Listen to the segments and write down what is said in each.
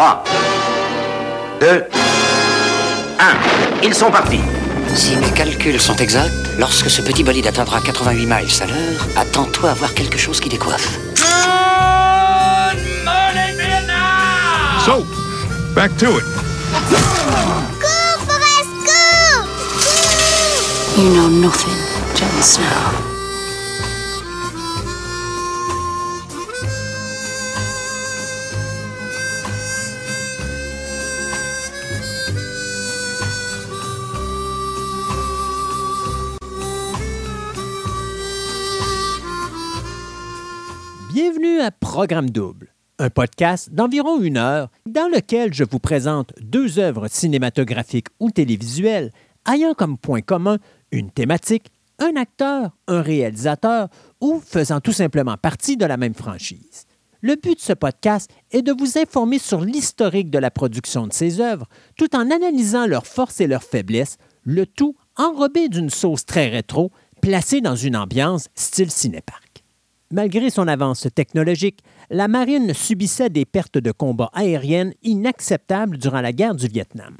3, 2, 1. Ils sont partis. Si mes calculs sont exacts, lorsque ce petit bolide atteindra 88 miles à l'heure, attends-toi à voir quelque chose qui décoiffe. So, back to it. Cours, Forrest, cours You know nothing, Jon Snow. Programme Double, un podcast d'environ une heure dans lequel je vous présente deux œuvres cinématographiques ou télévisuelles ayant comme point commun une thématique, un acteur, un réalisateur ou faisant tout simplement partie de la même franchise. Le but de ce podcast est de vous informer sur l'historique de la production de ces œuvres, tout en analysant leurs forces et leurs faiblesses, le tout enrobé d'une sauce très rétro, placée dans une ambiance style cinépark. Malgré son avance technologique, la marine subissait des pertes de combat aériennes inacceptables durant la guerre du Vietnam.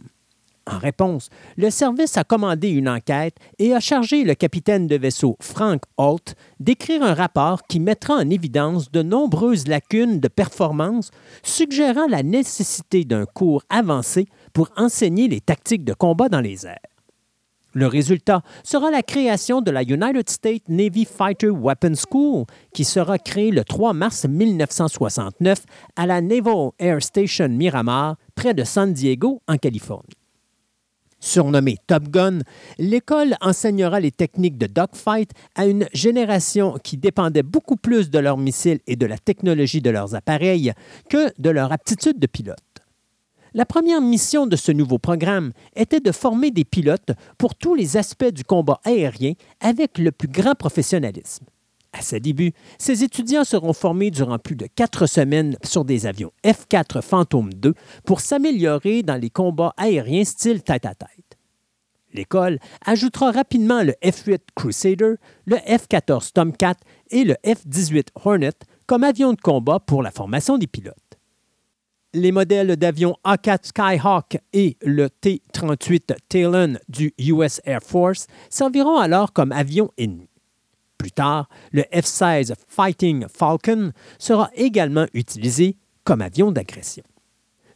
En réponse, le service a commandé une enquête et a chargé le capitaine de vaisseau Frank Holt d'écrire un rapport qui mettra en évidence de nombreuses lacunes de performance, suggérant la nécessité d'un cours avancé pour enseigner les tactiques de combat dans les airs. Le résultat sera la création de la United States Navy Fighter Weapons School, qui sera créée le 3 mars 1969 à la Naval Air Station Miramar, près de San Diego, en Californie. Surnommée Top Gun, l'école enseignera les techniques de dogfight à une génération qui dépendait beaucoup plus de leurs missiles et de la technologie de leurs appareils que de leur aptitude de pilote. La première mission de ce nouveau programme était de former des pilotes pour tous les aspects du combat aérien avec le plus grand professionnalisme. À ses débuts, ces étudiants seront formés durant plus de quatre semaines sur des avions F-4 Phantom II pour s'améliorer dans les combats aériens style tête-à-tête. L'école ajoutera rapidement le F-8 Crusader, le F-14 Tomcat et le F-18 Hornet comme avions de combat pour la formation des pilotes les modèles d'avions A4 Skyhawk et le T-38 Talon du US Air Force serviront alors comme avions ennemis. Plus tard, le F-16 Fighting Falcon sera également utilisé comme avion d'agression.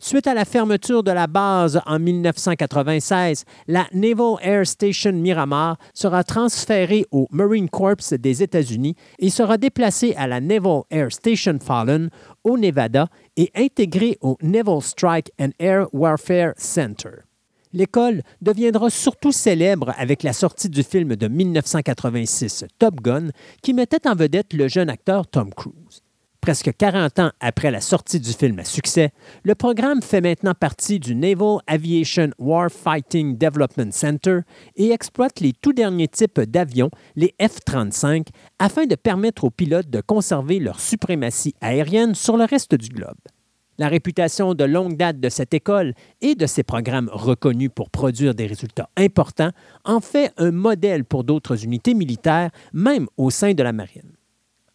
Suite à la fermeture de la base en 1996, la Naval Air Station Miramar sera transférée au Marine Corps des États-Unis et sera déplacée à la Naval Air Station Fallon au Nevada et intégrée au Naval Strike and Air Warfare Center. L'école deviendra surtout célèbre avec la sortie du film de 1986 Top Gun qui mettait en vedette le jeune acteur Tom Cruise. Presque 40 ans après la sortie du film à succès, le programme fait maintenant partie du Naval Aviation Warfighting Development Center et exploite les tout derniers types d'avions, les F-35, afin de permettre aux pilotes de conserver leur suprématie aérienne sur le reste du globe. La réputation de longue date de cette école et de ses programmes reconnus pour produire des résultats importants en fait un modèle pour d'autres unités militaires, même au sein de la marine.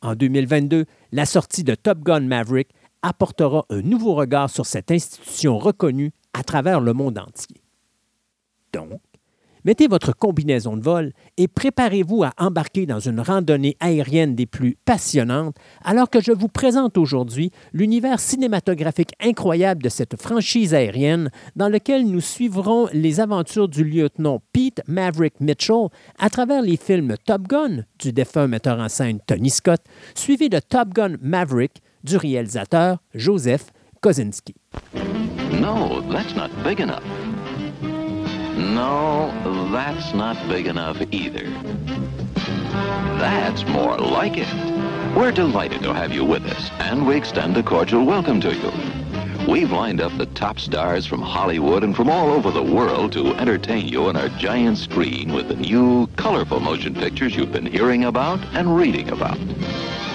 En 2022, la sortie de Top Gun Maverick apportera un nouveau regard sur cette institution reconnue à travers le monde entier. Donc, mettez votre combinaison de vol et préparez-vous à embarquer dans une randonnée aérienne des plus passionnantes alors que je vous présente aujourd'hui l'univers cinématographique incroyable de cette franchise aérienne dans lequel nous suivrons les aventures du lieutenant Pete Maverick Mitchell à travers les films Top Gun du défunt metteur en scène Tony Scott, suivi de Top Gun Maverick du réalisateur Joseph Kosinski. No, that's not big enough. No, that's not big enough either. That's more like it. We're delighted to have you with us, and we extend a cordial welcome to you. We've lined up the top stars from Hollywood and from all over the world to entertain you on our giant screen with the new, colorful motion pictures you've been hearing about and reading about.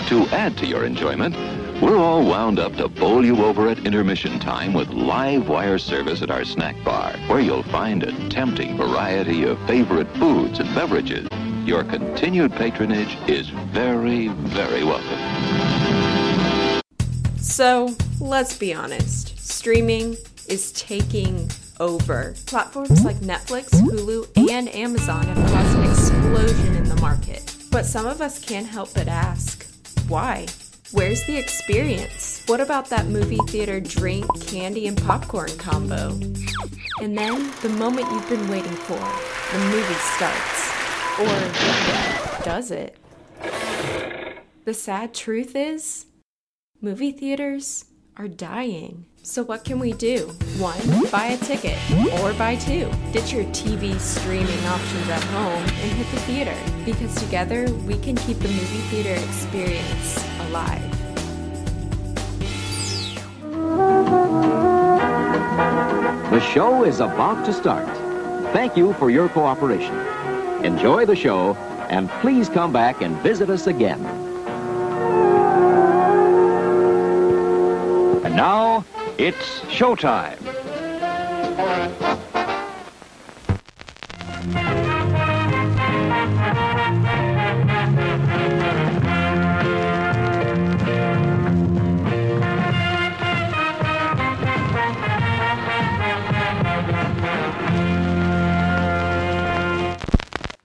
To add to your enjoyment, we're all wound up to bowl you over at intermission time with live wire service at our snack bar, where you'll find a tempting variety of favorite foods and beverages. Your continued patronage is very, very welcome. So, let's be honest. Streaming is taking over. Platforms like Netflix, Hulu, and Amazon have caused an explosion in the market. But some of us can't help but ask why? Where's the experience? What about that movie theater drink, candy, and popcorn combo? And then the moment you've been waiting for, the movie starts. Or does it? The sad truth is, movie theaters are dying. So, what can we do? One, buy a ticket, or buy two. Ditch your TV streaming options at home and hit the theater, because together we can keep the movie theater experience alive. The show is about to start. Thank you for your cooperation. Enjoy the show, and please come back and visit us again. And now, it's showtime.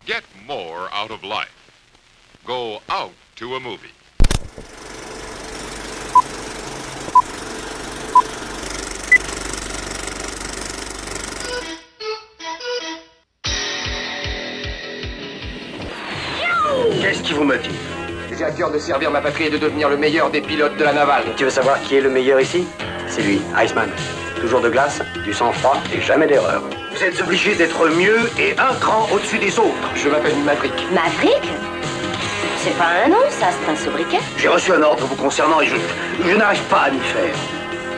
Get more out of life. Go out to a movie. Qui vous motive J'ai à cœur de servir ma patrie et de devenir le meilleur des pilotes de la navale. Tu veux savoir qui est le meilleur ici? C'est lui, Iceman. Toujours de glace, du sang-froid et jamais d'erreur. Vous êtes obligé d'être mieux et un cran au-dessus des autres. Je m'appelle Maverick. Maverick? C'est pas un nom, ça, c'est un sobriquet. J'ai reçu un ordre vous concernant et je, je n'arrive pas à m'y faire.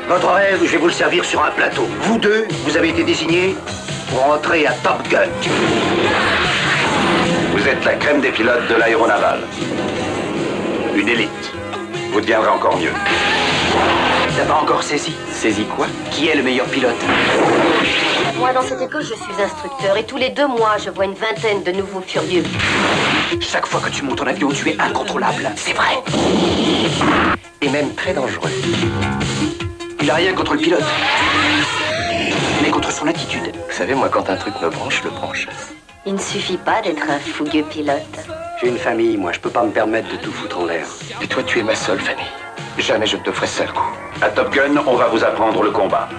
Votre rêve, je vais vous le servir sur un plateau. Vous deux, vous avez été désignés pour entrer à Top Gun. Vous êtes la crème des pilotes de l'aéronaval. Une élite. Vous deviendrez encore mieux. T'as pas encore saisi Saisi quoi Qui est le meilleur pilote Moi, dans cette école, je suis instructeur et tous les deux mois, je vois une vingtaine de nouveaux furieux. Chaque fois que tu montes en avion, tu es incontrôlable. C'est vrai. Et même très dangereux. Il a rien contre le pilote. Mais contre son attitude. Vous savez, moi, quand un truc me branche, je le branche. Il ne suffit pas d'être un fougueux pilote. J'ai une famille, moi, je peux pas me permettre de tout foutre en l'air. Et toi, tu es ma seule famille. Jamais je ne te ferai seul coup. À Top Gun, on va vous apprendre le combat.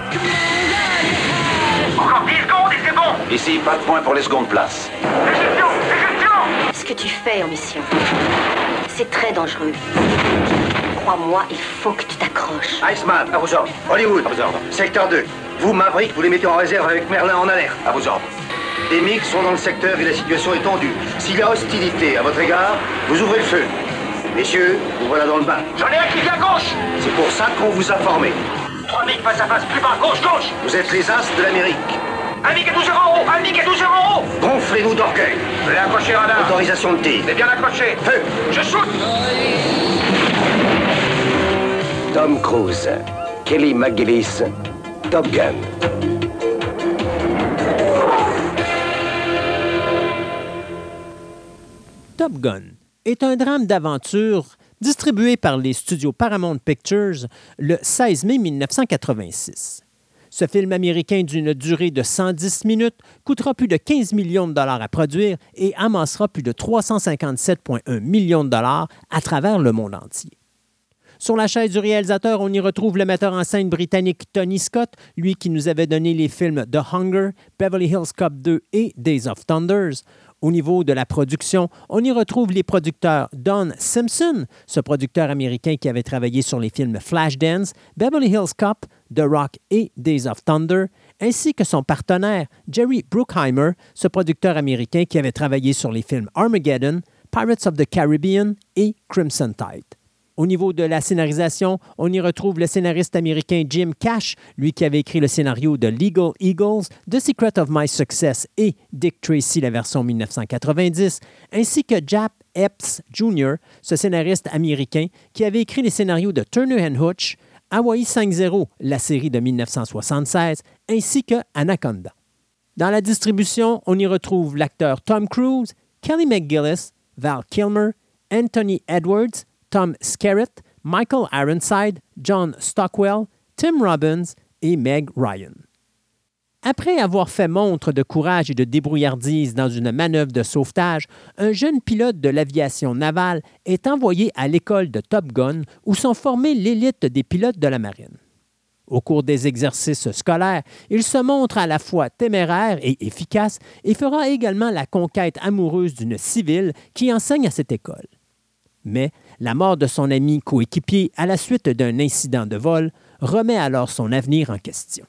Encore 10 secondes et c'est bon Ici, pas de point pour les secondes places. Ce que tu fais en mission, c'est très dangereux. Crois-moi, il faut que tu t'accroches. Iceman, à vos ordres. Hollywood, à vos ordres. Secteur 2. Vous, Maverick, vous les mettez en réserve avec Merlin en alerte. À vos ordres. Les MiG sont dans le secteur et la situation est tendue. S'il y a hostilité à votre égard, vous ouvrez le feu. Messieurs, vous voilà dans le bain. J'en ai un qui vient à gauche C'est pour ça qu'on vous a formé. Trois MiG face à face, plus bas, gauche, gauche Vous êtes les as de l'Amérique. Un MiG est 12 en haut Un MiG est 12 en haut Gonflez-nous d'orgueil. Veuillez accrocher radar. Autorisation de tir. C'est bien accroché. Feu Je shoot Tom Cruise, Kelly McGillis, Top Gun. Top Gun est un drame d'aventure distribué par les studios Paramount Pictures le 16 mai 1986. Ce film américain d'une durée de 110 minutes coûtera plus de 15 millions de dollars à produire et amassera plus de 357,1 millions de dollars à travers le monde entier. Sur la chaise du réalisateur, on y retrouve le metteur en scène britannique Tony Scott, lui qui nous avait donné les films The Hunger, Beverly Hills Cop 2 et Days of Thunders. Au niveau de la production, on y retrouve les producteurs Don Simpson, ce producteur américain qui avait travaillé sur les films Flashdance, Beverly Hills Cop, The Rock et Days of Thunder, ainsi que son partenaire Jerry Bruckheimer, ce producteur américain qui avait travaillé sur les films Armageddon, Pirates of the Caribbean et Crimson Tide. Au niveau de la scénarisation, on y retrouve le scénariste américain Jim Cash, lui qui avait écrit le scénario de Legal Eagles, The Secret of My Success et Dick Tracy, la version 1990, ainsi que Jap Epps Jr., ce scénariste américain qui avait écrit les scénarios de Turner and Hooch, Hawaii 5-0, la série de 1976, ainsi que Anaconda. Dans la distribution, on y retrouve l'acteur Tom Cruise, Kelly McGillis, Val Kilmer, Anthony Edwards, Tom Skerritt, Michael Ironside, John Stockwell, Tim Robbins, et Meg Ryan. Après avoir fait montre de courage et de débrouillardise dans une manœuvre de sauvetage, un jeune pilote de l'aviation navale est envoyé à l'école de Top Gun où sont formés l'élite des pilotes de la marine. Au cours des exercices scolaires, il se montre à la fois téméraire et efficace et fera également la conquête amoureuse d'une civile qui enseigne à cette école. Mais la mort de son ami coéquipier à la suite d'un incident de vol remet alors son avenir en question.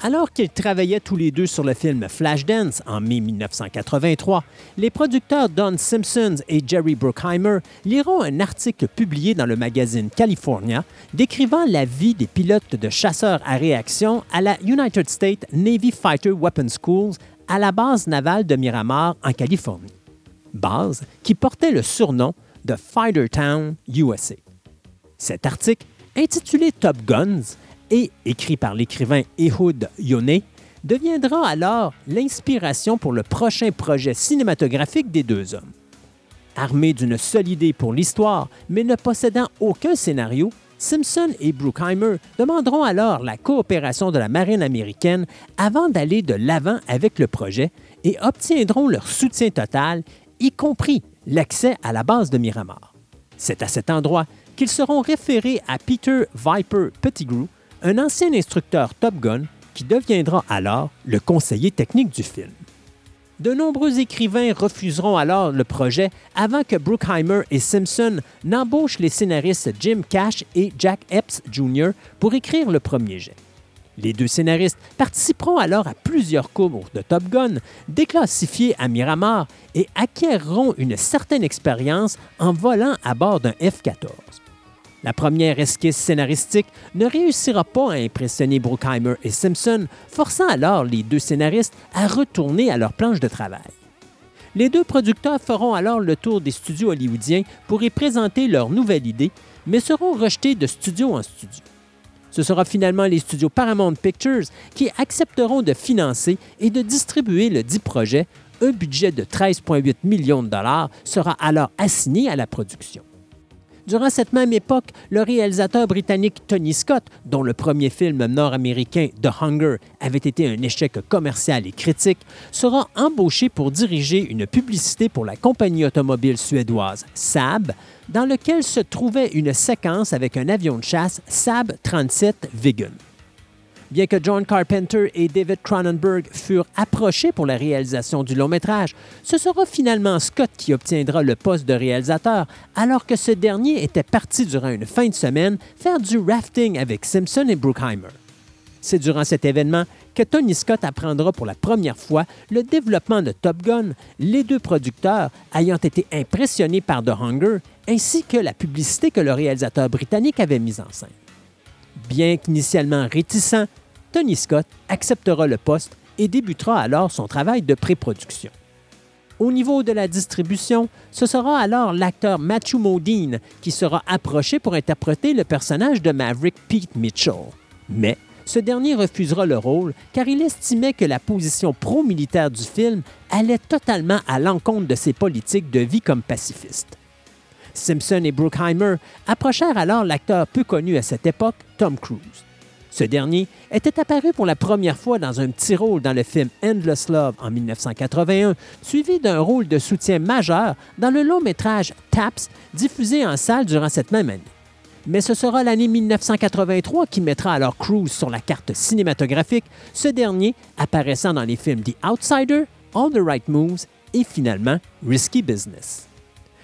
Alors qu'ils travaillaient tous les deux sur le film Flashdance en mai 1983, les producteurs Don Simpson et Jerry Bruckheimer liront un article publié dans le magazine California décrivant la vie des pilotes de chasseurs à réaction à la United States Navy Fighter Weapons Schools à la base navale de Miramar en Californie. Base qui portait le surnom de Fightertown, USA. Cet article, intitulé Top Guns, et écrit par l'écrivain Ehud Yoneh, deviendra alors l'inspiration pour le prochain projet cinématographique des deux hommes. Armés d'une seule idée pour l'histoire, mais ne possédant aucun scénario, Simpson et Bruckheimer demanderont alors la coopération de la marine américaine avant d'aller de l'avant avec le projet et obtiendront leur soutien total, y compris l'accès à la base de Miramar. C'est à cet endroit qu'ils seront référés à Peter Viper Pettigrew, un ancien instructeur Top Gun qui deviendra alors le conseiller technique du film. De nombreux écrivains refuseront alors le projet avant que Bruckheimer et Simpson n'embauchent les scénaristes Jim Cash et Jack Epps Jr. pour écrire le premier jet. Les deux scénaristes participeront alors à plusieurs cours de Top Gun, déclassifiés à Miramar et acquerront une certaine expérience en volant à bord d'un F-14. La première esquisse scénaristique ne réussira pas à impressionner Bruckheimer et Simpson, forçant alors les deux scénaristes à retourner à leur planche de travail. Les deux producteurs feront alors le tour des studios hollywoodiens pour y présenter leur nouvelle idée, mais seront rejetés de studio en studio. Ce sera finalement les studios Paramount Pictures qui accepteront de financer et de distribuer le dit projet. Un budget de 13,8 millions de dollars sera alors assigné à la production. Durant cette même époque, le réalisateur britannique Tony Scott, dont le premier film nord-américain The Hunger avait été un échec commercial et critique, sera embauché pour diriger une publicité pour la compagnie automobile suédoise Saab, dans lequel se trouvait une séquence avec un avion de chasse Saab 37 Viggen. Bien que John Carpenter et David Cronenberg furent approchés pour la réalisation du long métrage, ce sera finalement Scott qui obtiendra le poste de réalisateur, alors que ce dernier était parti durant une fin de semaine faire du rafting avec Simpson et Bruckheimer. C'est durant cet événement que Tony Scott apprendra pour la première fois le développement de Top Gun, les deux producteurs ayant été impressionnés par The Hunger, ainsi que la publicité que le réalisateur britannique avait mise en scène. Bien qu'initialement réticent, Tony Scott acceptera le poste et débutera alors son travail de pré-production. Au niveau de la distribution, ce sera alors l'acteur Matthew Modine qui sera approché pour interpréter le personnage de Maverick Pete Mitchell. Mais ce dernier refusera le rôle car il estimait que la position pro-militaire du film allait totalement à l'encontre de ses politiques de vie comme pacifiste. Simpson et Bruckheimer approchèrent alors l'acteur peu connu à cette époque, Tom Cruise. Ce dernier était apparu pour la première fois dans un petit rôle dans le film Endless Love en 1981, suivi d'un rôle de soutien majeur dans le long métrage Taps, diffusé en salle durant cette même année. Mais ce sera l'année 1983 qui mettra alors Cruise sur la carte cinématographique, ce dernier apparaissant dans les films The Outsider, All the Right Moves et finalement Risky Business.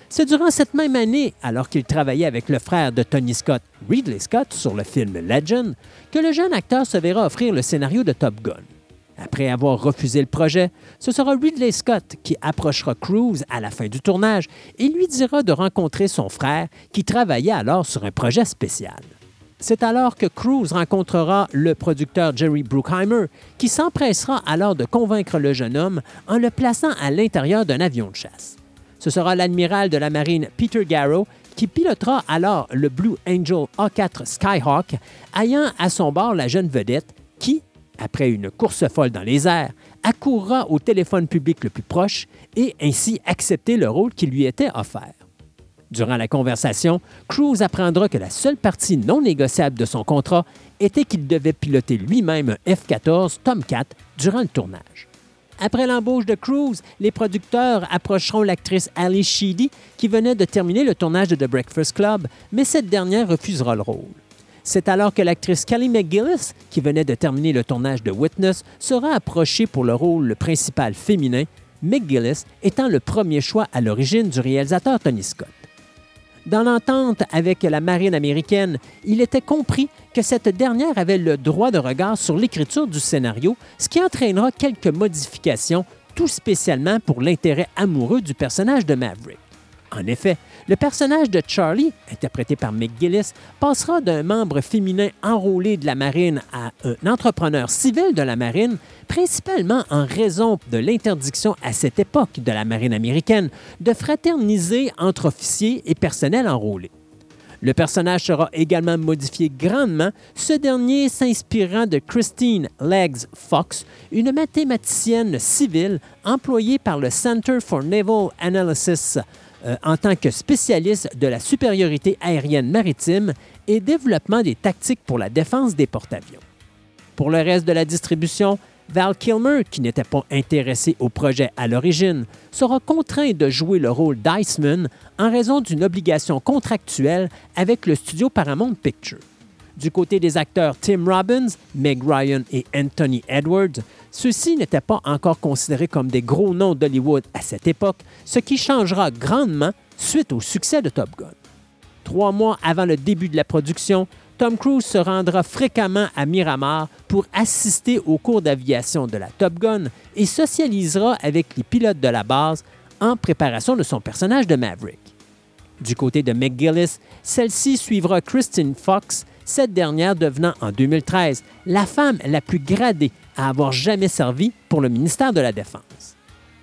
C'est durant cette même année, alors qu'il travaillait avec le frère de Tony Scott, Ridley Scott, sur le film Legend, que le jeune acteur se verra offrir le scénario de Top Gun. Après avoir refusé le projet, ce sera Ridley Scott qui approchera Cruise à la fin du tournage et lui dira de rencontrer son frère qui travaillait alors sur un projet spécial. C'est alors que Cruise rencontrera le producteur Jerry Bruckheimer, qui s'empressera alors de convaincre le jeune homme en le plaçant à l'intérieur d'un avion de chasse. Ce sera l'admiral de la marine Peter Garrow qui pilotera alors le Blue Angel A4 Skyhawk, ayant à son bord la jeune vedette qui, après une course folle dans les airs, accourra au téléphone public le plus proche et ainsi accepter le rôle qui lui était offert. Durant la conversation, Cruise apprendra que la seule partie non négociable de son contrat était qu'il devait piloter lui-même un F-14 Tomcat durant le tournage. Après l'embauche de Cruise, les producteurs approcheront l'actrice Ali Sheedy, qui venait de terminer le tournage de The Breakfast Club, mais cette dernière refusera le rôle. C'est alors que l'actrice Kelly McGillis, qui venait de terminer le tournage de Witness, sera approchée pour le rôle principal féminin, McGillis étant le premier choix à l'origine du réalisateur Tony Scott. Dans l'entente avec la marine américaine, il était compris que cette dernière avait le droit de regard sur l'écriture du scénario, ce qui entraînera quelques modifications, tout spécialement pour l'intérêt amoureux du personnage de Maverick. En effet, le personnage de Charlie, interprété par McGillis, passera d'un membre féminin enrôlé de la marine à un entrepreneur civil de la marine, principalement en raison de l'interdiction à cette époque de la marine américaine de fraterniser entre officiers et personnel enrôlés. Le personnage sera également modifié grandement, ce dernier s'inspirant de Christine Leggs Fox, une mathématicienne civile employée par le Center for Naval Analysis euh, en tant que spécialiste de la supériorité aérienne maritime et développement des tactiques pour la défense des porte-avions. Pour le reste de la distribution, Val Kilmer, qui n'était pas intéressé au projet à l'origine, sera contraint de jouer le rôle d'Iceman en raison d'une obligation contractuelle avec le studio Paramount Pictures. Du côté des acteurs Tim Robbins, Meg Ryan et Anthony Edwards, ceux-ci n'étaient pas encore considérés comme des gros noms d'Hollywood à cette époque, ce qui changera grandement suite au succès de Top Gun. Trois mois avant le début de la production, Tom Cruise se rendra fréquemment à Miramar pour assister aux cours d'aviation de la Top Gun et socialisera avec les pilotes de la base en préparation de son personnage de Maverick. Du côté de McGillis, celle-ci suivra Christine Fox, cette dernière devenant en 2013 la femme la plus gradée à avoir jamais servi pour le ministère de la Défense.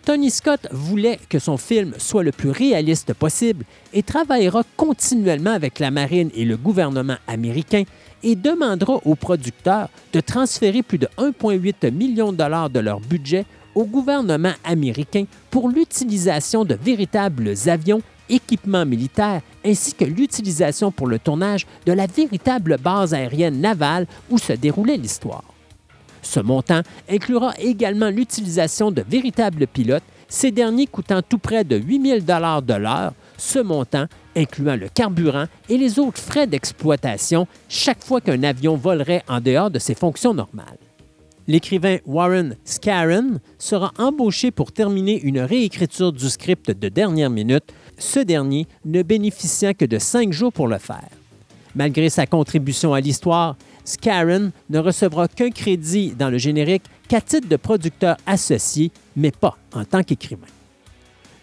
Tony Scott voulait que son film soit le plus réaliste possible et travaillera continuellement avec la marine et le gouvernement américain et demandera aux producteurs de transférer plus de 1,8 million de dollars de leur budget au gouvernement américain pour l'utilisation de véritables avions, équipements militaires ainsi que l'utilisation pour le tournage de la véritable base aérienne navale où se déroulait l'histoire. Ce montant inclura également l'utilisation de véritables pilotes, ces derniers coûtant tout près de 8 000 de l'heure, ce montant incluant le carburant et les autres frais d'exploitation chaque fois qu'un avion volerait en dehors de ses fonctions normales. L'écrivain Warren Scarron sera embauché pour terminer une réécriture du script de dernière minute, ce dernier ne bénéficiant que de cinq jours pour le faire. Malgré sa contribution à l'histoire, Scarron ne recevra qu'un crédit dans le générique qu'à titre de producteur associé, mais pas en tant qu'écrivain.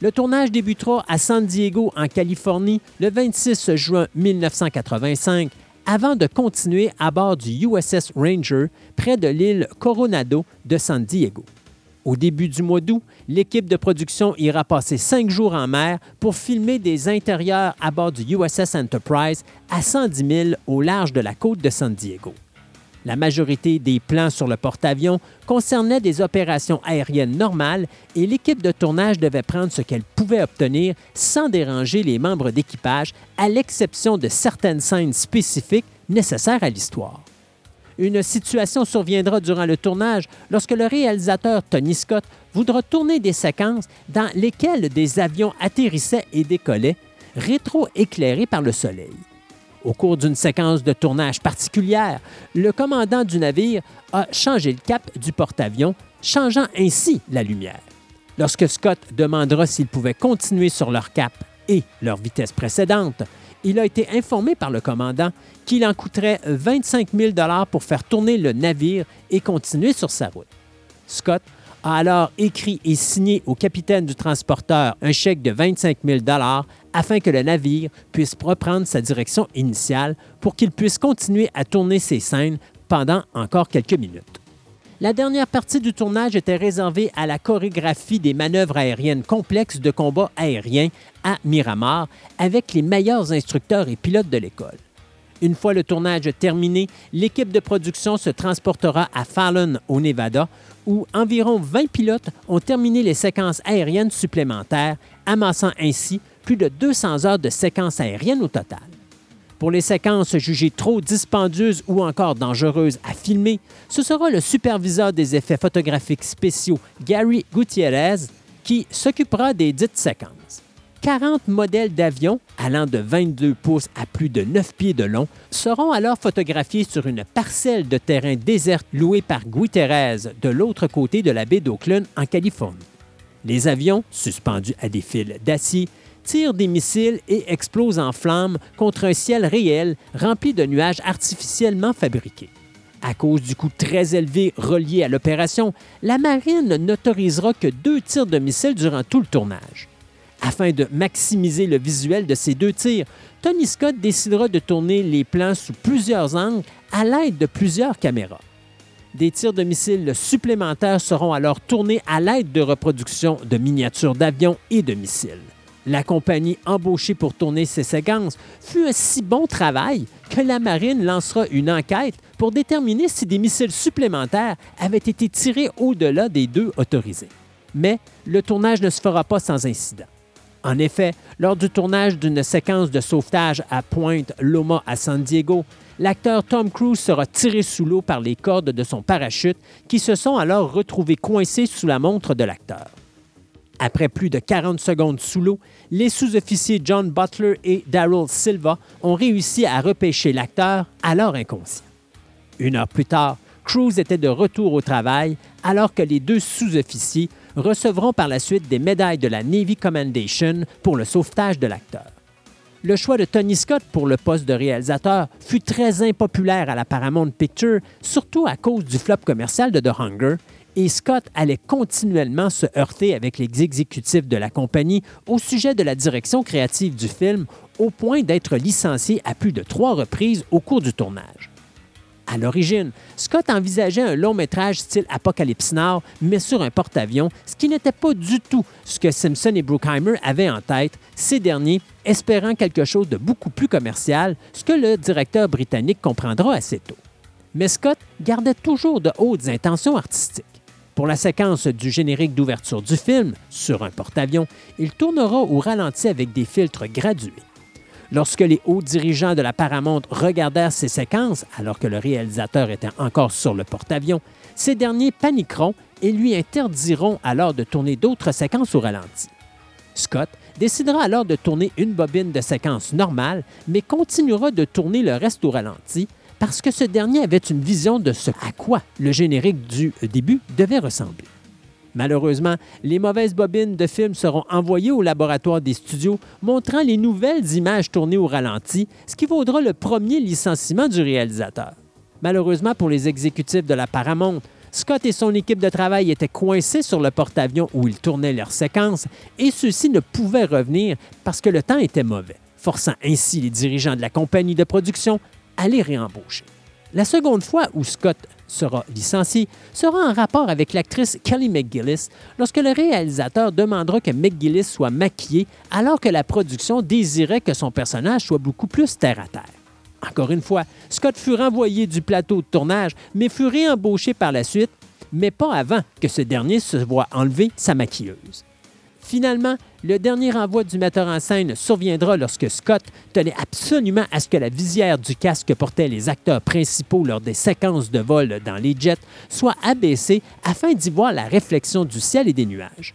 Le tournage débutera à San Diego, en Californie, le 26 juin 1985, avant de continuer à bord du USS Ranger près de l'île Coronado de San Diego. Au début du mois d'août, l'équipe de production ira passer cinq jours en mer pour filmer des intérieurs à bord du USS Enterprise à 110 000 au large de la côte de San Diego. La majorité des plans sur le porte-avions concernaient des opérations aériennes normales et l'équipe de tournage devait prendre ce qu'elle pouvait obtenir sans déranger les membres d'équipage, à l'exception de certaines scènes spécifiques nécessaires à l'histoire. Une situation surviendra durant le tournage lorsque le réalisateur Tony Scott voudra tourner des séquences dans lesquelles des avions atterrissaient et décollaient, rétro-éclairés par le soleil. Au cours d'une séquence de tournage particulière, le commandant du navire a changé le cap du porte-avions, changeant ainsi la lumière. Lorsque Scott demandera s'ils pouvaient continuer sur leur cap et leur vitesse précédente, il a été informé par le commandant qu'il en coûterait 25 000 pour faire tourner le navire et continuer sur sa route. Scott a alors écrit et signé au capitaine du transporteur un chèque de 25 000 afin que le navire puisse reprendre sa direction initiale pour qu'il puisse continuer à tourner ses scènes pendant encore quelques minutes. La dernière partie du tournage était réservée à la chorégraphie des manœuvres aériennes complexes de combat aérien à Miramar avec les meilleurs instructeurs et pilotes de l'école. Une fois le tournage terminé, l'équipe de production se transportera à Fallon, au Nevada, où environ 20 pilotes ont terminé les séquences aériennes supplémentaires, amassant ainsi plus de 200 heures de séquences aériennes au total. Pour les séquences jugées trop dispendieuses ou encore dangereuses à filmer, ce sera le superviseur des effets photographiques spéciaux, Gary Gutierrez, qui s'occupera des dites séquences. 40 modèles d'avions allant de 22 pouces à plus de 9 pieds de long seront alors photographiés sur une parcelle de terrain déserte louée par Gutierrez de l'autre côté de la baie d'Oakland en Californie. Les avions, suspendus à des fils d'acier, tirent des missiles et explosent en flammes contre un ciel réel rempli de nuages artificiellement fabriqués. À cause du coût très élevé relié à l'opération, la marine n'autorisera que deux tirs de missiles durant tout le tournage. Afin de maximiser le visuel de ces deux tirs, Tony Scott décidera de tourner les plans sous plusieurs angles à l'aide de plusieurs caméras. Des tirs de missiles supplémentaires seront alors tournés à l'aide de reproductions de miniatures d'avions et de missiles. La compagnie embauchée pour tourner ces séquences fut un si bon travail que la marine lancera une enquête pour déterminer si des missiles supplémentaires avaient été tirés au-delà des deux autorisés. Mais le tournage ne se fera pas sans incident. En effet, lors du tournage d'une séquence de sauvetage à Pointe Loma à San Diego, l'acteur Tom Cruise sera tiré sous l'eau par les cordes de son parachute qui se sont alors retrouvés coincés sous la montre de l'acteur. Après plus de 40 secondes sous l'eau, les sous-officiers John Butler et Daryl Silva ont réussi à repêcher l'acteur, alors inconscient. Une heure plus tard, Cruise était de retour au travail alors que les deux sous-officiers recevront par la suite des médailles de la Navy Commendation pour le sauvetage de l'acteur. Le choix de Tony Scott pour le poste de réalisateur fut très impopulaire à la Paramount Pictures, surtout à cause du flop commercial de The Hunger, et Scott allait continuellement se heurter avec les exécutifs de la compagnie au sujet de la direction créative du film, au point d'être licencié à plus de trois reprises au cours du tournage. À l'origine, Scott envisageait un long métrage style Apocalypse Now, mais sur un porte-avions, ce qui n'était pas du tout ce que Simpson et Bruckheimer avaient en tête, ces derniers espérant quelque chose de beaucoup plus commercial, ce que le directeur britannique comprendra assez tôt. Mais Scott gardait toujours de hautes intentions artistiques. Pour la séquence du générique d'ouverture du film, sur un porte-avions, il tournera au ralenti avec des filtres gradués. Lorsque les hauts dirigeants de la Paramount regardèrent ces séquences, alors que le réalisateur était encore sur le porte-avions, ces derniers paniqueront et lui interdiront alors de tourner d'autres séquences au ralenti. Scott décidera alors de tourner une bobine de séquence normale, mais continuera de tourner le reste au ralenti parce que ce dernier avait une vision de ce à quoi le générique du début devait ressembler. Malheureusement, les mauvaises bobines de film seront envoyées au laboratoire des studios montrant les nouvelles images tournées au ralenti, ce qui vaudra le premier licenciement du réalisateur. Malheureusement pour les exécutifs de la Paramount, Scott et son équipe de travail étaient coincés sur le porte-avions où ils tournaient leurs séquences et ceux-ci ne pouvaient revenir parce que le temps était mauvais, forçant ainsi les dirigeants de la compagnie de production réembaucher. La seconde fois où Scott sera licencié sera en rapport avec l'actrice Kelly McGillis lorsque le réalisateur demandera que McGillis soit maquillée alors que la production désirait que son personnage soit beaucoup plus terre à terre. Encore une fois, Scott fut renvoyé du plateau de tournage, mais fut réembauché par la suite, mais pas avant que ce dernier se voit enlever sa maquilleuse. Finalement, le dernier renvoi du metteur en scène surviendra lorsque Scott tenait absolument à ce que la visière du casque que portaient les acteurs principaux lors des séquences de vol dans les jets soit abaissée afin d'y voir la réflexion du ciel et des nuages.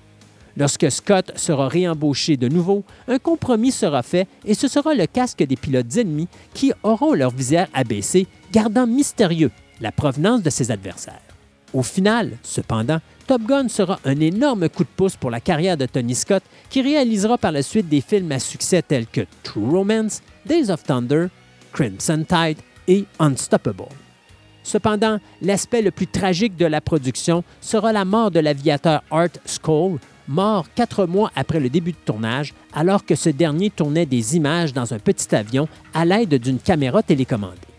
Lorsque Scott sera réembauché de nouveau, un compromis sera fait et ce sera le casque des pilotes ennemis qui auront leur visière abaissée, gardant mystérieux la provenance de ses adversaires. Au final, cependant, Top Gun sera un énorme coup de pouce pour la carrière de Tony Scott, qui réalisera par la suite des films à succès tels que True Romance, Days of Thunder, Crimson Tide et Unstoppable. Cependant, l'aspect le plus tragique de la production sera la mort de l'aviateur Art Skoll, mort quatre mois après le début de tournage, alors que ce dernier tournait des images dans un petit avion à l'aide d'une caméra télécommandée.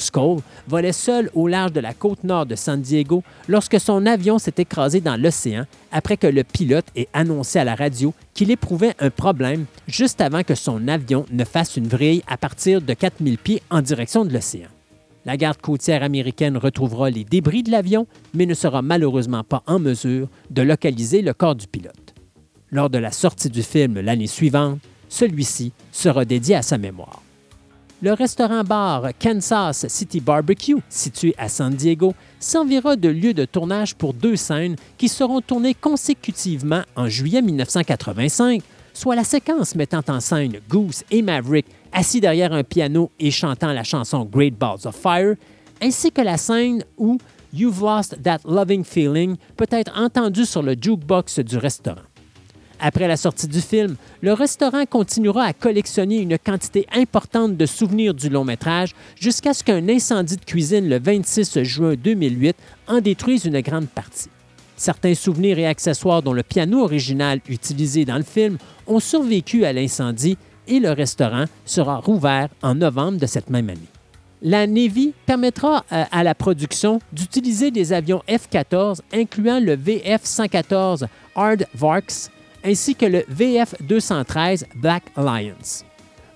Skull volait seul au large de la côte nord de San Diego lorsque son avion s'est écrasé dans l'océan après que le pilote ait annoncé à la radio qu'il éprouvait un problème juste avant que son avion ne fasse une vrille à partir de 4000 pieds en direction de l'océan. La garde côtière américaine retrouvera les débris de l'avion, mais ne sera malheureusement pas en mesure de localiser le corps du pilote. Lors de la sortie du film l'année suivante, celui-ci sera dédié à sa mémoire. Le restaurant-bar Kansas City Barbecue, situé à San Diego, servira de lieu de tournage pour deux scènes qui seront tournées consécutivement en juillet 1985, soit la séquence mettant en scène Goose et Maverick assis derrière un piano et chantant la chanson Great Balls of Fire, ainsi que la scène où You've Lost That Loving Feeling peut être entendu sur le jukebox du restaurant. Après la sortie du film, le restaurant continuera à collectionner une quantité importante de souvenirs du long métrage jusqu'à ce qu'un incendie de cuisine le 26 juin 2008 en détruise une grande partie. Certains souvenirs et accessoires dont le piano original utilisé dans le film ont survécu à l'incendie et le restaurant sera rouvert en novembre de cette même année. La Navy permettra euh, à la production d'utiliser des avions F-14, incluant le VF-114 Aardvarks ainsi que le VF-213 Black Alliance.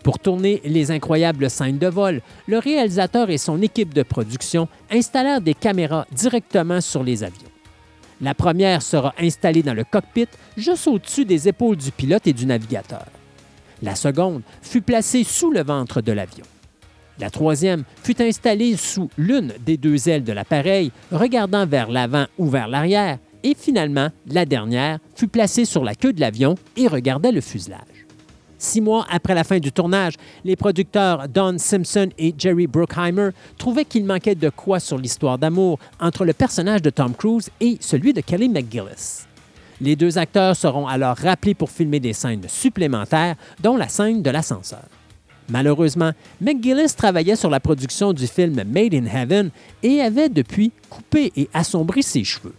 Pour tourner les incroyables scènes de vol, le réalisateur et son équipe de production installèrent des caméras directement sur les avions. La première sera installée dans le cockpit, juste au-dessus des épaules du pilote et du navigateur. La seconde fut placée sous le ventre de l'avion. La troisième fut installée sous l'une des deux ailes de l'appareil, regardant vers l'avant ou vers l'arrière, et finalement, la dernière fut placée sur la queue de l'avion et regardait le fuselage. Six mois après la fin du tournage, les producteurs Don Simpson et Jerry Bruckheimer trouvaient qu'il manquait de quoi sur l'histoire d'amour entre le personnage de Tom Cruise et celui de Kelly McGillis. Les deux acteurs seront alors rappelés pour filmer des scènes supplémentaires, dont la scène de l'ascenseur. Malheureusement, McGillis travaillait sur la production du film Made in Heaven et avait depuis coupé et assombri ses cheveux.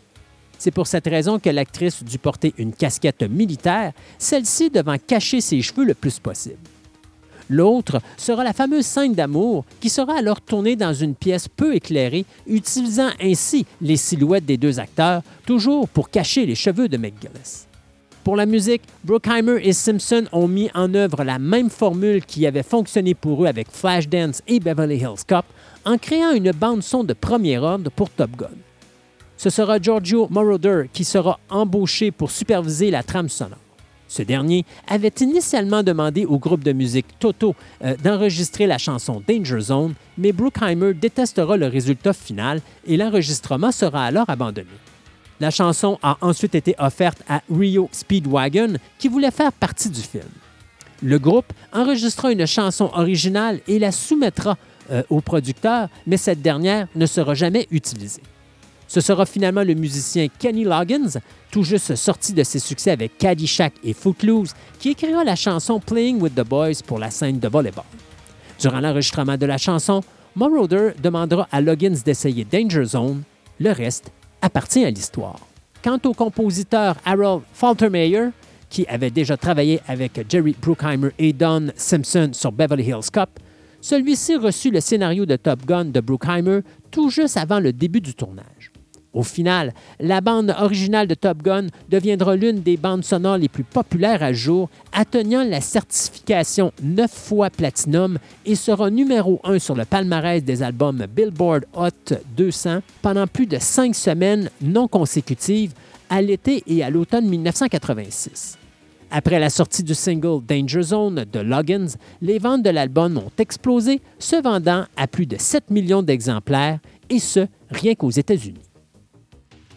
C'est pour cette raison que l'actrice dut porter une casquette militaire, celle-ci devant cacher ses cheveux le plus possible. L'autre sera la fameuse scène d'amour qui sera alors tournée dans une pièce peu éclairée, utilisant ainsi les silhouettes des deux acteurs, toujours pour cacher les cheveux de McGillis. Pour la musique, Bruckheimer et Simpson ont mis en œuvre la même formule qui avait fonctionné pour eux avec Flashdance et Beverly Hills Cop en créant une bande-son de premier ordre pour Top Gun. Ce sera Giorgio Moroder qui sera embauché pour superviser la trame sonore. Ce dernier avait initialement demandé au groupe de musique Toto euh, d'enregistrer la chanson Danger Zone, mais Bruckheimer détestera le résultat final et l'enregistrement sera alors abandonné. La chanson a ensuite été offerte à Rio Speedwagon qui voulait faire partie du film. Le groupe enregistrera une chanson originale et la soumettra euh, au producteur, mais cette dernière ne sera jamais utilisée. Ce sera finalement le musicien Kenny Loggins, tout juste sorti de ses succès avec Caddyshack et Footloose, qui écrira la chanson Playing with the Boys pour la scène de volleyball. Durant l'enregistrement de la chanson, Moroder demandera à Loggins d'essayer Danger Zone. Le reste appartient à l'histoire. Quant au compositeur Harold Faltermeyer, qui avait déjà travaillé avec Jerry Bruckheimer et Don Simpson sur Beverly Hills Cop, celui-ci reçut le scénario de Top Gun de Bruckheimer tout juste avant le début du tournage. Au final, la bande originale de Top Gun deviendra l'une des bandes sonores les plus populaires à jour, atteignant la certification 9 fois Platinum et sera numéro 1 sur le palmarès des albums Billboard Hot 200 pendant plus de cinq semaines non consécutives à l'été et à l'automne 1986. Après la sortie du single Danger Zone de Loggins, les ventes de l'album ont explosé, se vendant à plus de 7 millions d'exemplaires, et ce, rien qu'aux États-Unis.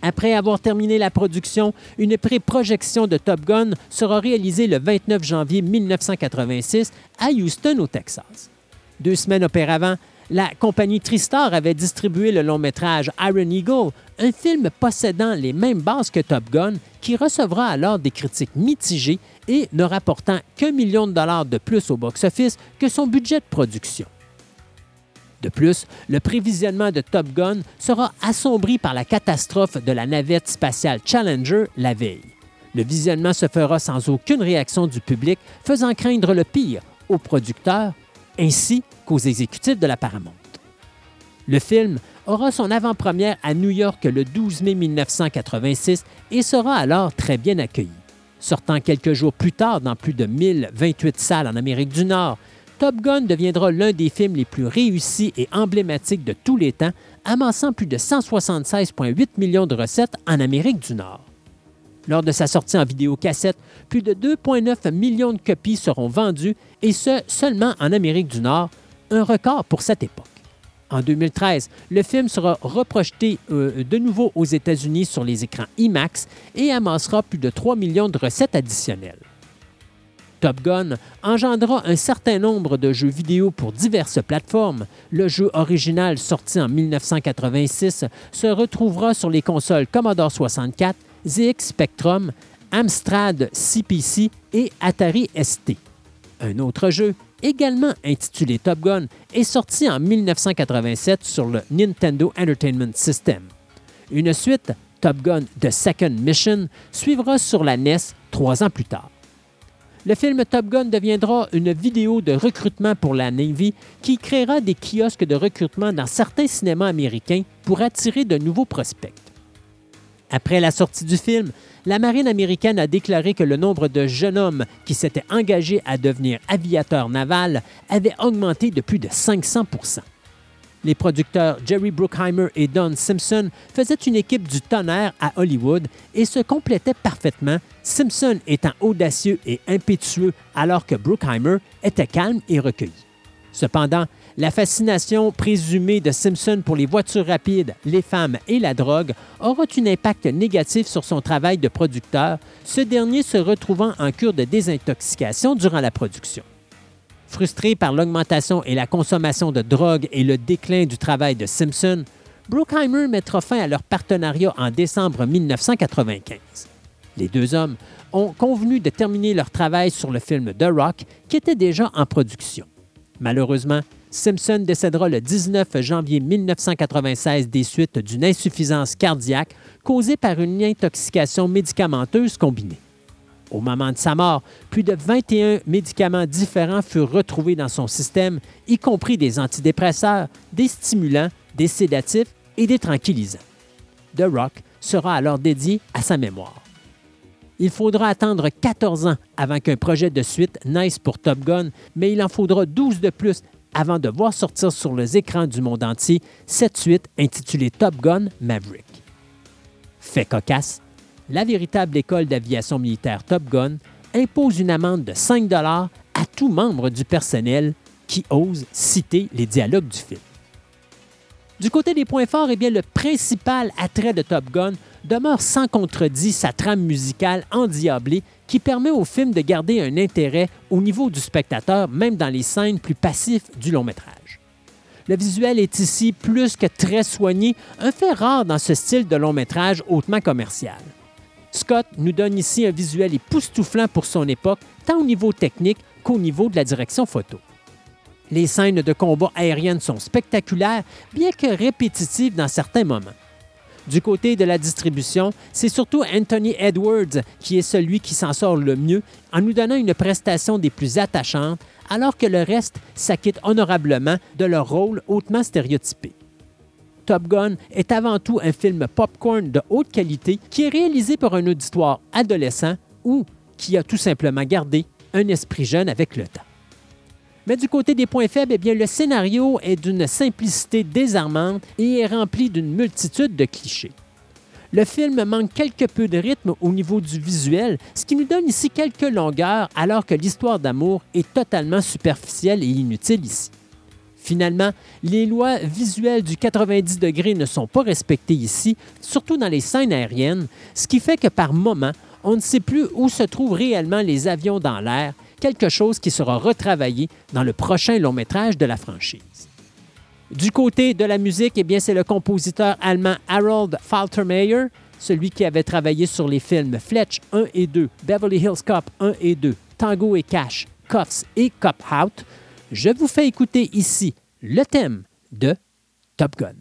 Après avoir terminé la production, une pré-projection de Top Gun sera réalisée le 29 janvier 1986 à Houston, au Texas. Deux semaines auparavant, la compagnie Tristar avait distribué le long métrage Iron Eagle, un film possédant les mêmes bases que Top Gun, qui recevra alors des critiques mitigées et ne rapportant qu'un million de dollars de plus au box-office que son budget de production. De plus, le prévisionnement de Top Gun sera assombri par la catastrophe de la navette spatiale Challenger la veille. Le visionnement se fera sans aucune réaction du public, faisant craindre le pire aux producteurs ainsi qu'aux exécutifs de la Paramount. Le film aura son avant-première à New York le 12 mai 1986 et sera alors très bien accueilli. Sortant quelques jours plus tard dans plus de 1028 salles en Amérique du Nord, Top Gun deviendra l'un des films les plus réussis et emblématiques de tous les temps, amassant plus de 176,8 millions de recettes en Amérique du Nord. Lors de sa sortie en vidéocassette, plus de 2,9 millions de copies seront vendues, et ce seulement en Amérique du Nord, un record pour cette époque. En 2013, le film sera reprojeté euh, de nouveau aux États-Unis sur les écrans IMAX et amassera plus de 3 millions de recettes additionnelles. Top Gun engendra un certain nombre de jeux vidéo pour diverses plateformes. Le jeu original sorti en 1986 se retrouvera sur les consoles Commodore 64, ZX Spectrum, Amstrad CPC et Atari ST. Un autre jeu, également intitulé Top Gun, est sorti en 1987 sur le Nintendo Entertainment System. Une suite, Top Gun The Second Mission, suivra sur la NES trois ans plus tard. Le film Top Gun deviendra une vidéo de recrutement pour la Navy qui créera des kiosques de recrutement dans certains cinémas américains pour attirer de nouveaux prospects. Après la sortie du film, la marine américaine a déclaré que le nombre de jeunes hommes qui s'étaient engagés à devenir aviateurs navals avait augmenté de plus de 500 Les producteurs Jerry Bruckheimer et Don Simpson faisaient une équipe du tonnerre à Hollywood et se complétaient parfaitement, Simpson étant audacieux et impétueux alors que Bruckheimer était calme et recueilli. Cependant, la fascination présumée de Simpson pour les voitures rapides, les femmes et la drogue aura un impact négatif sur son travail de producteur, ce dernier se retrouvant en cure de désintoxication durant la production. Frustré par l'augmentation et la consommation de drogue et le déclin du travail de Simpson, Bruckheimer mettra fin à leur partenariat en décembre 1995. Les deux hommes ont convenu de terminer leur travail sur le film The Rock, qui était déjà en production. Malheureusement, Simpson décédera le 19 janvier 1996 des suites d'une insuffisance cardiaque causée par une intoxication médicamenteuse combinée. Au moment de sa mort, plus de 21 médicaments différents furent retrouvés dans son système, y compris des antidépresseurs, des stimulants, des sédatifs et des tranquillisants. The Rock sera alors dédié à sa mémoire. Il faudra attendre 14 ans avant qu'un projet de suite naisse pour Top Gun, mais il en faudra 12 de plus avant de voir sortir sur les écrans du monde entier cette suite intitulée Top Gun Maverick. Fait cocasse, la véritable école d'aviation militaire Top Gun impose une amende de 5 à tout membre du personnel qui ose citer les dialogues du film. Du côté des points forts, eh bien, le principal attrait de Top Gun demeure sans contredit sa trame musicale endiablée qui permet au film de garder un intérêt au niveau du spectateur, même dans les scènes plus passives du long métrage. Le visuel est ici plus que très soigné, un fait rare dans ce style de long métrage hautement commercial. Scott nous donne ici un visuel époustouflant pour son époque, tant au niveau technique qu'au niveau de la direction photo. Les scènes de combat aériennes sont spectaculaires, bien que répétitives dans certains moments. Du côté de la distribution, c'est surtout Anthony Edwards qui est celui qui s'en sort le mieux en nous donnant une prestation des plus attachantes, alors que le reste s'acquitte honorablement de leur rôle hautement stéréotypé. Top Gun est avant tout un film popcorn de haute qualité qui est réalisé par un auditoire adolescent ou qui a tout simplement gardé un esprit jeune avec le temps. Mais du côté des points faibles, eh bien, le scénario est d'une simplicité désarmante et est rempli d'une multitude de clichés. Le film manque quelque peu de rythme au niveau du visuel, ce qui nous donne ici quelques longueurs alors que l'histoire d'amour est totalement superficielle et inutile ici. Finalement, les lois visuelles du 90 degrés ne sont pas respectées ici, surtout dans les scènes aériennes, ce qui fait que par moments, on ne sait plus où se trouvent réellement les avions dans l'air quelque chose qui sera retravaillé dans le prochain long métrage de la franchise. Du côté de la musique, eh c'est le compositeur allemand Harold Faltermeyer, celui qui avait travaillé sur les films Fletch 1 et 2, Beverly Hills Cop 1 et 2, Tango et Cash, Cuffs et Cop Out. Je vous fais écouter ici le thème de Top Gun.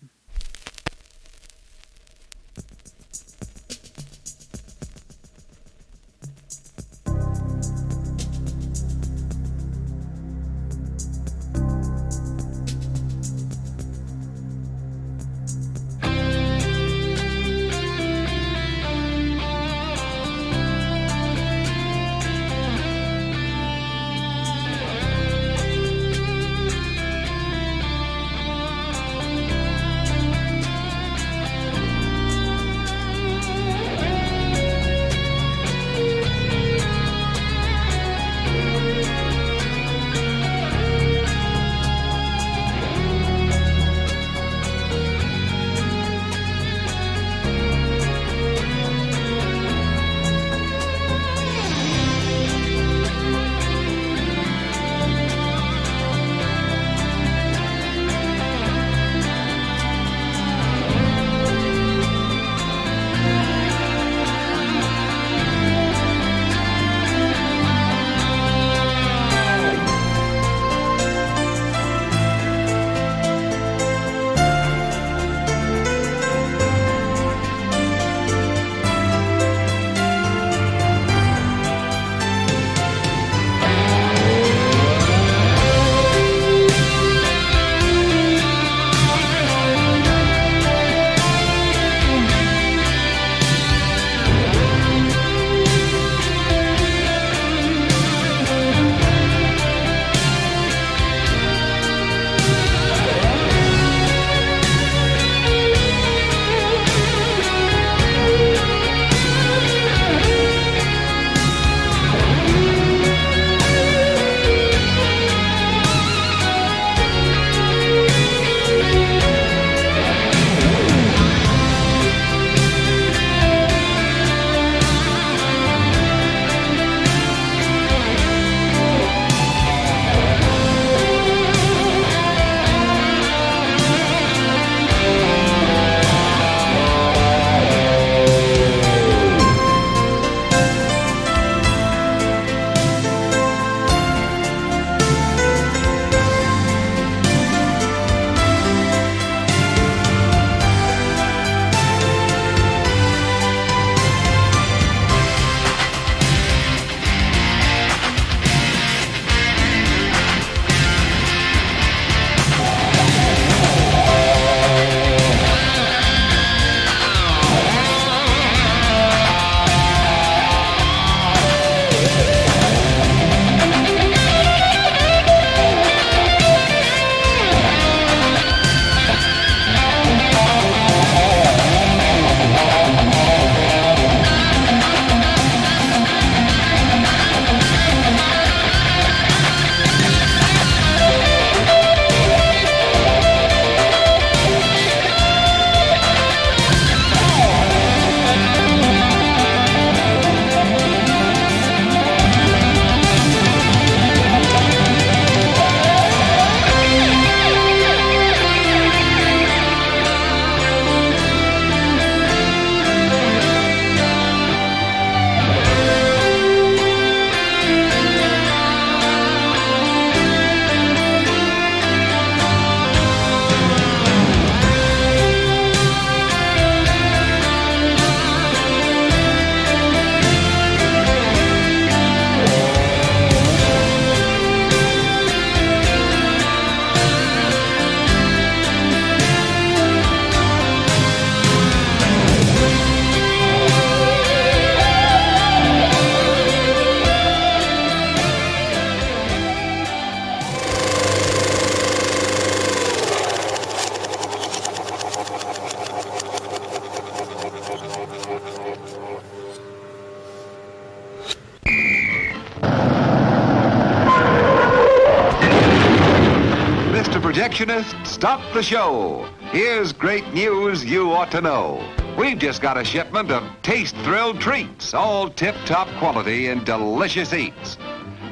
Stop the show. Here's great news you ought to know. We've just got a shipment of taste-thrilled treats, all tip-top quality and delicious eats.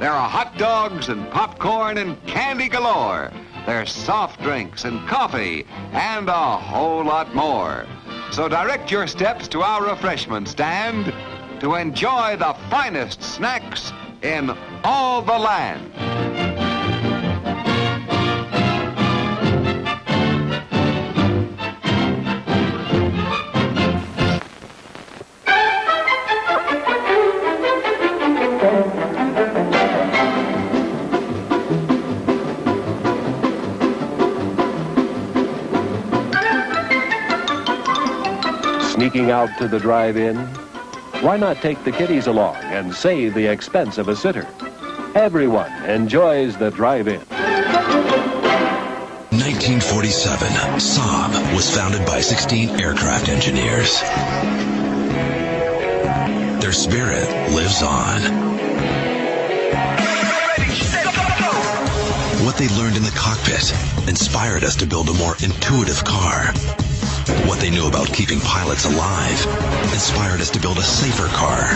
There are hot dogs and popcorn and candy galore. There's soft drinks and coffee and a whole lot more. So direct your steps to our refreshment stand to enjoy the finest snacks in all the land. Out to the drive-in? Why not take the kiddies along and save the expense of a sitter? Everyone enjoys the drive-in. 1947, Saab was founded by 16 aircraft engineers. Their spirit lives on. What they learned in the cockpit inspired us to build a more intuitive car. What they knew about keeping pilots alive inspired us to build a safer car.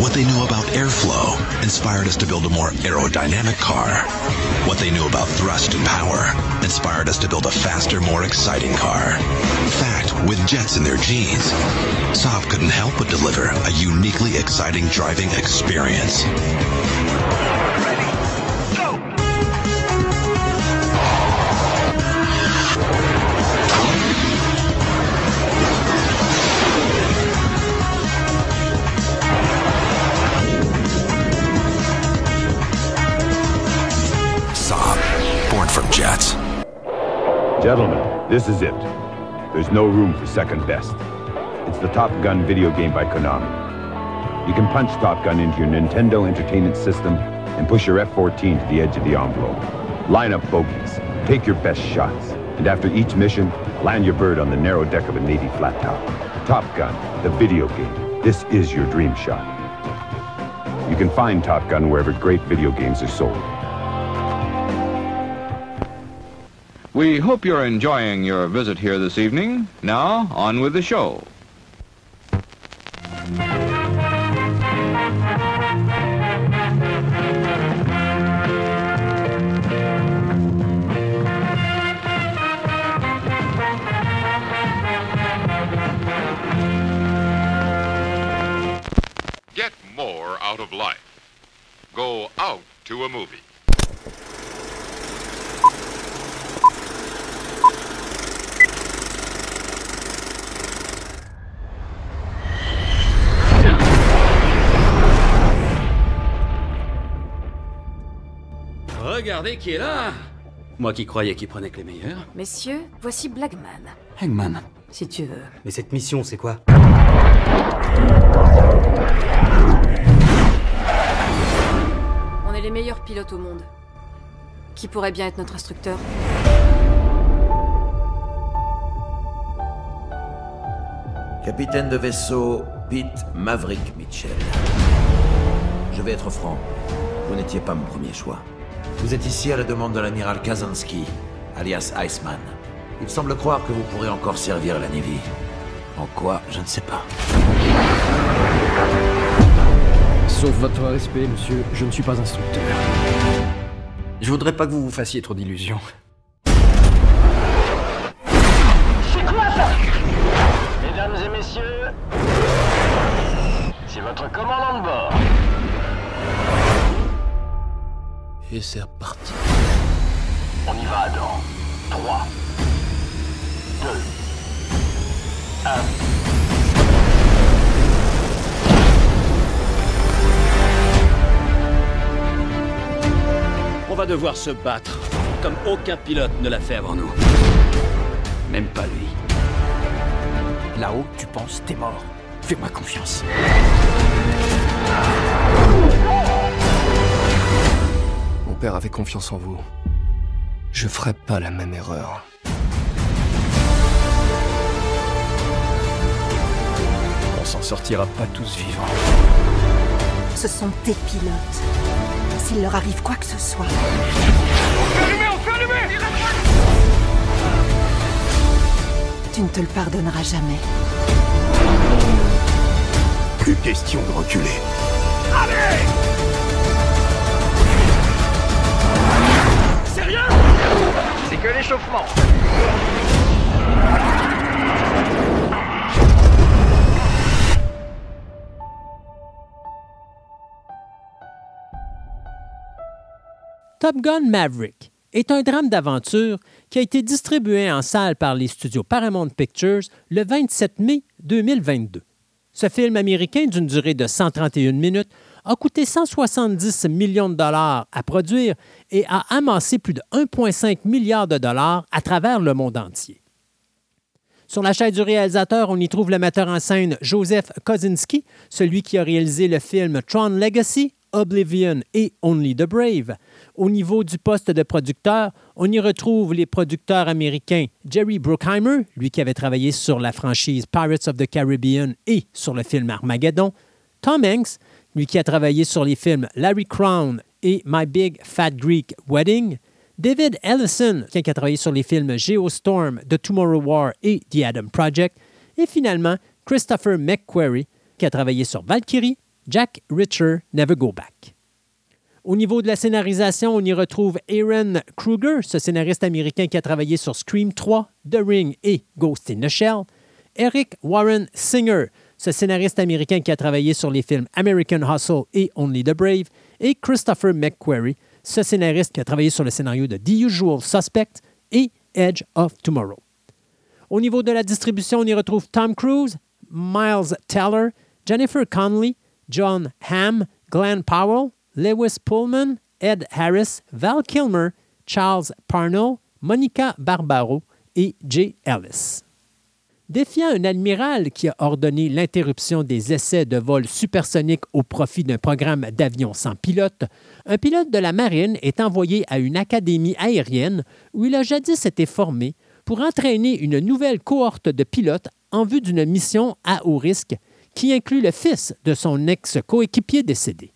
What they knew about airflow inspired us to build a more aerodynamic car. What they knew about thrust and power inspired us to build a faster, more exciting car. In fact, with jets in their genes, Saab couldn't help but deliver a uniquely exciting driving experience. Gentlemen, this is it. There's no room for second best. It's the Top Gun video game by Konami. You can punch Top Gun into your Nintendo Entertainment System and push your F-14 to the edge of the envelope. Line up bogeys, take your best shots, and after each mission, land your bird on the narrow deck of a Navy flat top. Top Gun, the video game. This is your dream shot. You can find Top Gun wherever great video games are sold. We hope you're enjoying your visit here this evening. Now, on with the show. Get more out of life. Go out to a movie. Regardez qui est là Moi qui croyais qu'il prenait que les meilleurs. Messieurs, voici Blackman. Hangman. Si tu veux. Mais cette mission, c'est quoi? On est les meilleurs pilotes au monde. Qui pourrait bien être notre instructeur? Capitaine de vaisseau Pete Maverick Mitchell. Je vais être franc, vous n'étiez pas mon premier choix. Vous êtes ici à la demande de l'amiral Kazansky, alias Iceman. Il semble croire que vous pourrez encore servir la Navy. En quoi, je ne sais pas. Sauf votre respect, monsieur, je ne suis pas instructeur. Je voudrais pas que vous vous fassiez trop d'illusions. C'est quoi ça? Mesdames et messieurs, c'est votre commandant de bord. Et c'est reparti. On y va dans 3, 2, 1. On va devoir se battre, comme aucun pilote ne l'a fait avant nous. Même pas lui. Là-haut, tu penses t'es mort. Fais-moi confiance. père avait confiance en vous. Je ferai pas la même erreur. On s'en sortira pas tous vivants. Ce sont tes pilotes. S'il leur arrive quoi que ce soit. Tu ne te le pardonneras jamais. Plus question de reculer. Allez C'est que l'échauffement. Top Gun Maverick est un drame d'aventure qui a été distribué en salle par les studios Paramount Pictures le 27 mai 2022. Ce film américain d'une durée de 131 minutes a coûté 170 millions de dollars à produire et a amassé plus de 1,5 milliard de dollars à travers le monde entier. Sur la chaîne du réalisateur, on y trouve le metteur en scène Joseph Kosinski, celui qui a réalisé le film Tron Legacy, Oblivion et Only the Brave. Au niveau du poste de producteur, on y retrouve les producteurs américains Jerry Bruckheimer, lui qui avait travaillé sur la franchise Pirates of the Caribbean et sur le film Armageddon, Tom Hanks, lui qui a travaillé sur les films Larry Crown et My Big Fat Greek Wedding, David Ellison, qui a travaillé sur les films Geostorm, The Tomorrow War et The Adam Project, et finalement Christopher McQuarrie, qui a travaillé sur Valkyrie, Jack Reacher, Never Go Back. Au niveau de la scénarisation, on y retrouve Aaron Kruger, ce scénariste américain qui a travaillé sur Scream 3, The Ring et Ghost in the Shell. Eric Warren Singer, ce scénariste américain qui a travaillé sur les films American Hustle et Only the Brave. Et Christopher McQuarrie, ce scénariste qui a travaillé sur le scénario de The Usual Suspect et Edge of Tomorrow. Au niveau de la distribution, on y retrouve Tom Cruise, Miles Teller, Jennifer Connelly, John Hamm, Glenn Powell, Lewis Pullman, Ed Harris, Val Kilmer, Charles Parnell, Monica Barbaro et Jay Ellis. Défiant un admiral qui a ordonné l'interruption des essais de vol supersonique au profit d'un programme d'avion sans pilote, un pilote de la marine est envoyé à une académie aérienne où il a jadis été formé pour entraîner une nouvelle cohorte de pilotes en vue d'une mission à haut risque qui inclut le fils de son ex-coéquipier décédé.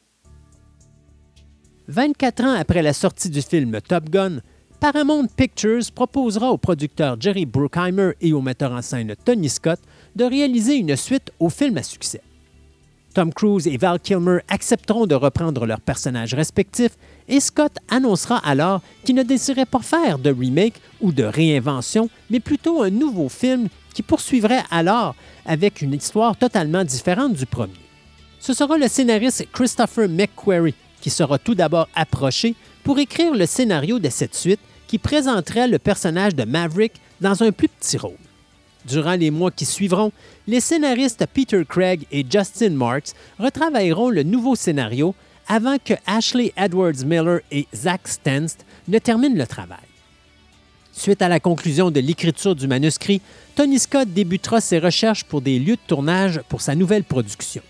24 ans après la sortie du film Top Gun, Paramount Pictures proposera au producteur Jerry Bruckheimer et au metteur en scène Tony Scott de réaliser une suite au film à succès. Tom Cruise et Val Kilmer accepteront de reprendre leurs personnages respectifs et Scott annoncera alors qu'il ne désirait pas faire de remake ou de réinvention, mais plutôt un nouveau film qui poursuivrait alors avec une histoire totalement différente du premier. Ce sera le scénariste Christopher McQuarrie qui sera tout d'abord approché pour écrire le scénario de cette suite qui présenterait le personnage de Maverick dans un plus petit rôle. Durant les mois qui suivront, les scénaristes Peter Craig et Justin Marks retravailleront le nouveau scénario avant que Ashley Edwards Miller et Zach Stenst ne terminent le travail. Suite à la conclusion de l'écriture du manuscrit, Tony Scott débutera ses recherches pour des lieux de tournage pour sa nouvelle production.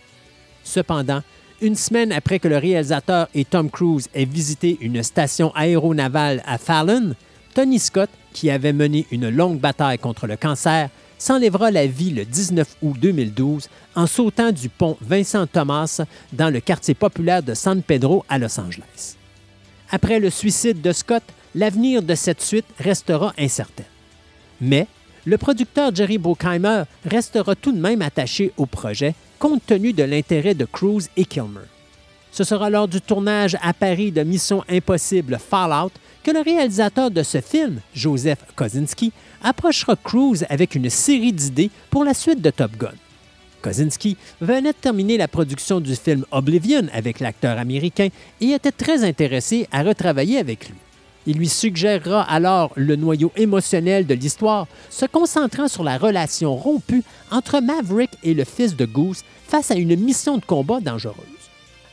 Cependant, une semaine après que le réalisateur et Tom Cruise aient visité une station aéronavale à Fallon, Tony Scott, qui avait mené une longue bataille contre le cancer, s'enlèvera la vie le 19 août 2012 en sautant du pont Vincent Thomas dans le quartier populaire de San Pedro à Los Angeles. Après le suicide de Scott, l'avenir de cette suite restera incertain. Mais le producteur Jerry Bruckheimer restera tout de même attaché au projet compte tenu de l'intérêt de Cruise et Kilmer. Ce sera lors du tournage à Paris de Mission Impossible Fallout que le réalisateur de ce film, Joseph Kosinski, approchera Cruise avec une série d'idées pour la suite de Top Gun. Kosinski venait de terminer la production du film Oblivion avec l'acteur américain et était très intéressé à retravailler avec lui. Il lui suggérera alors le noyau émotionnel de l'histoire, se concentrant sur la relation rompue entre Maverick et le fils de Goose face à une mission de combat dangereuse.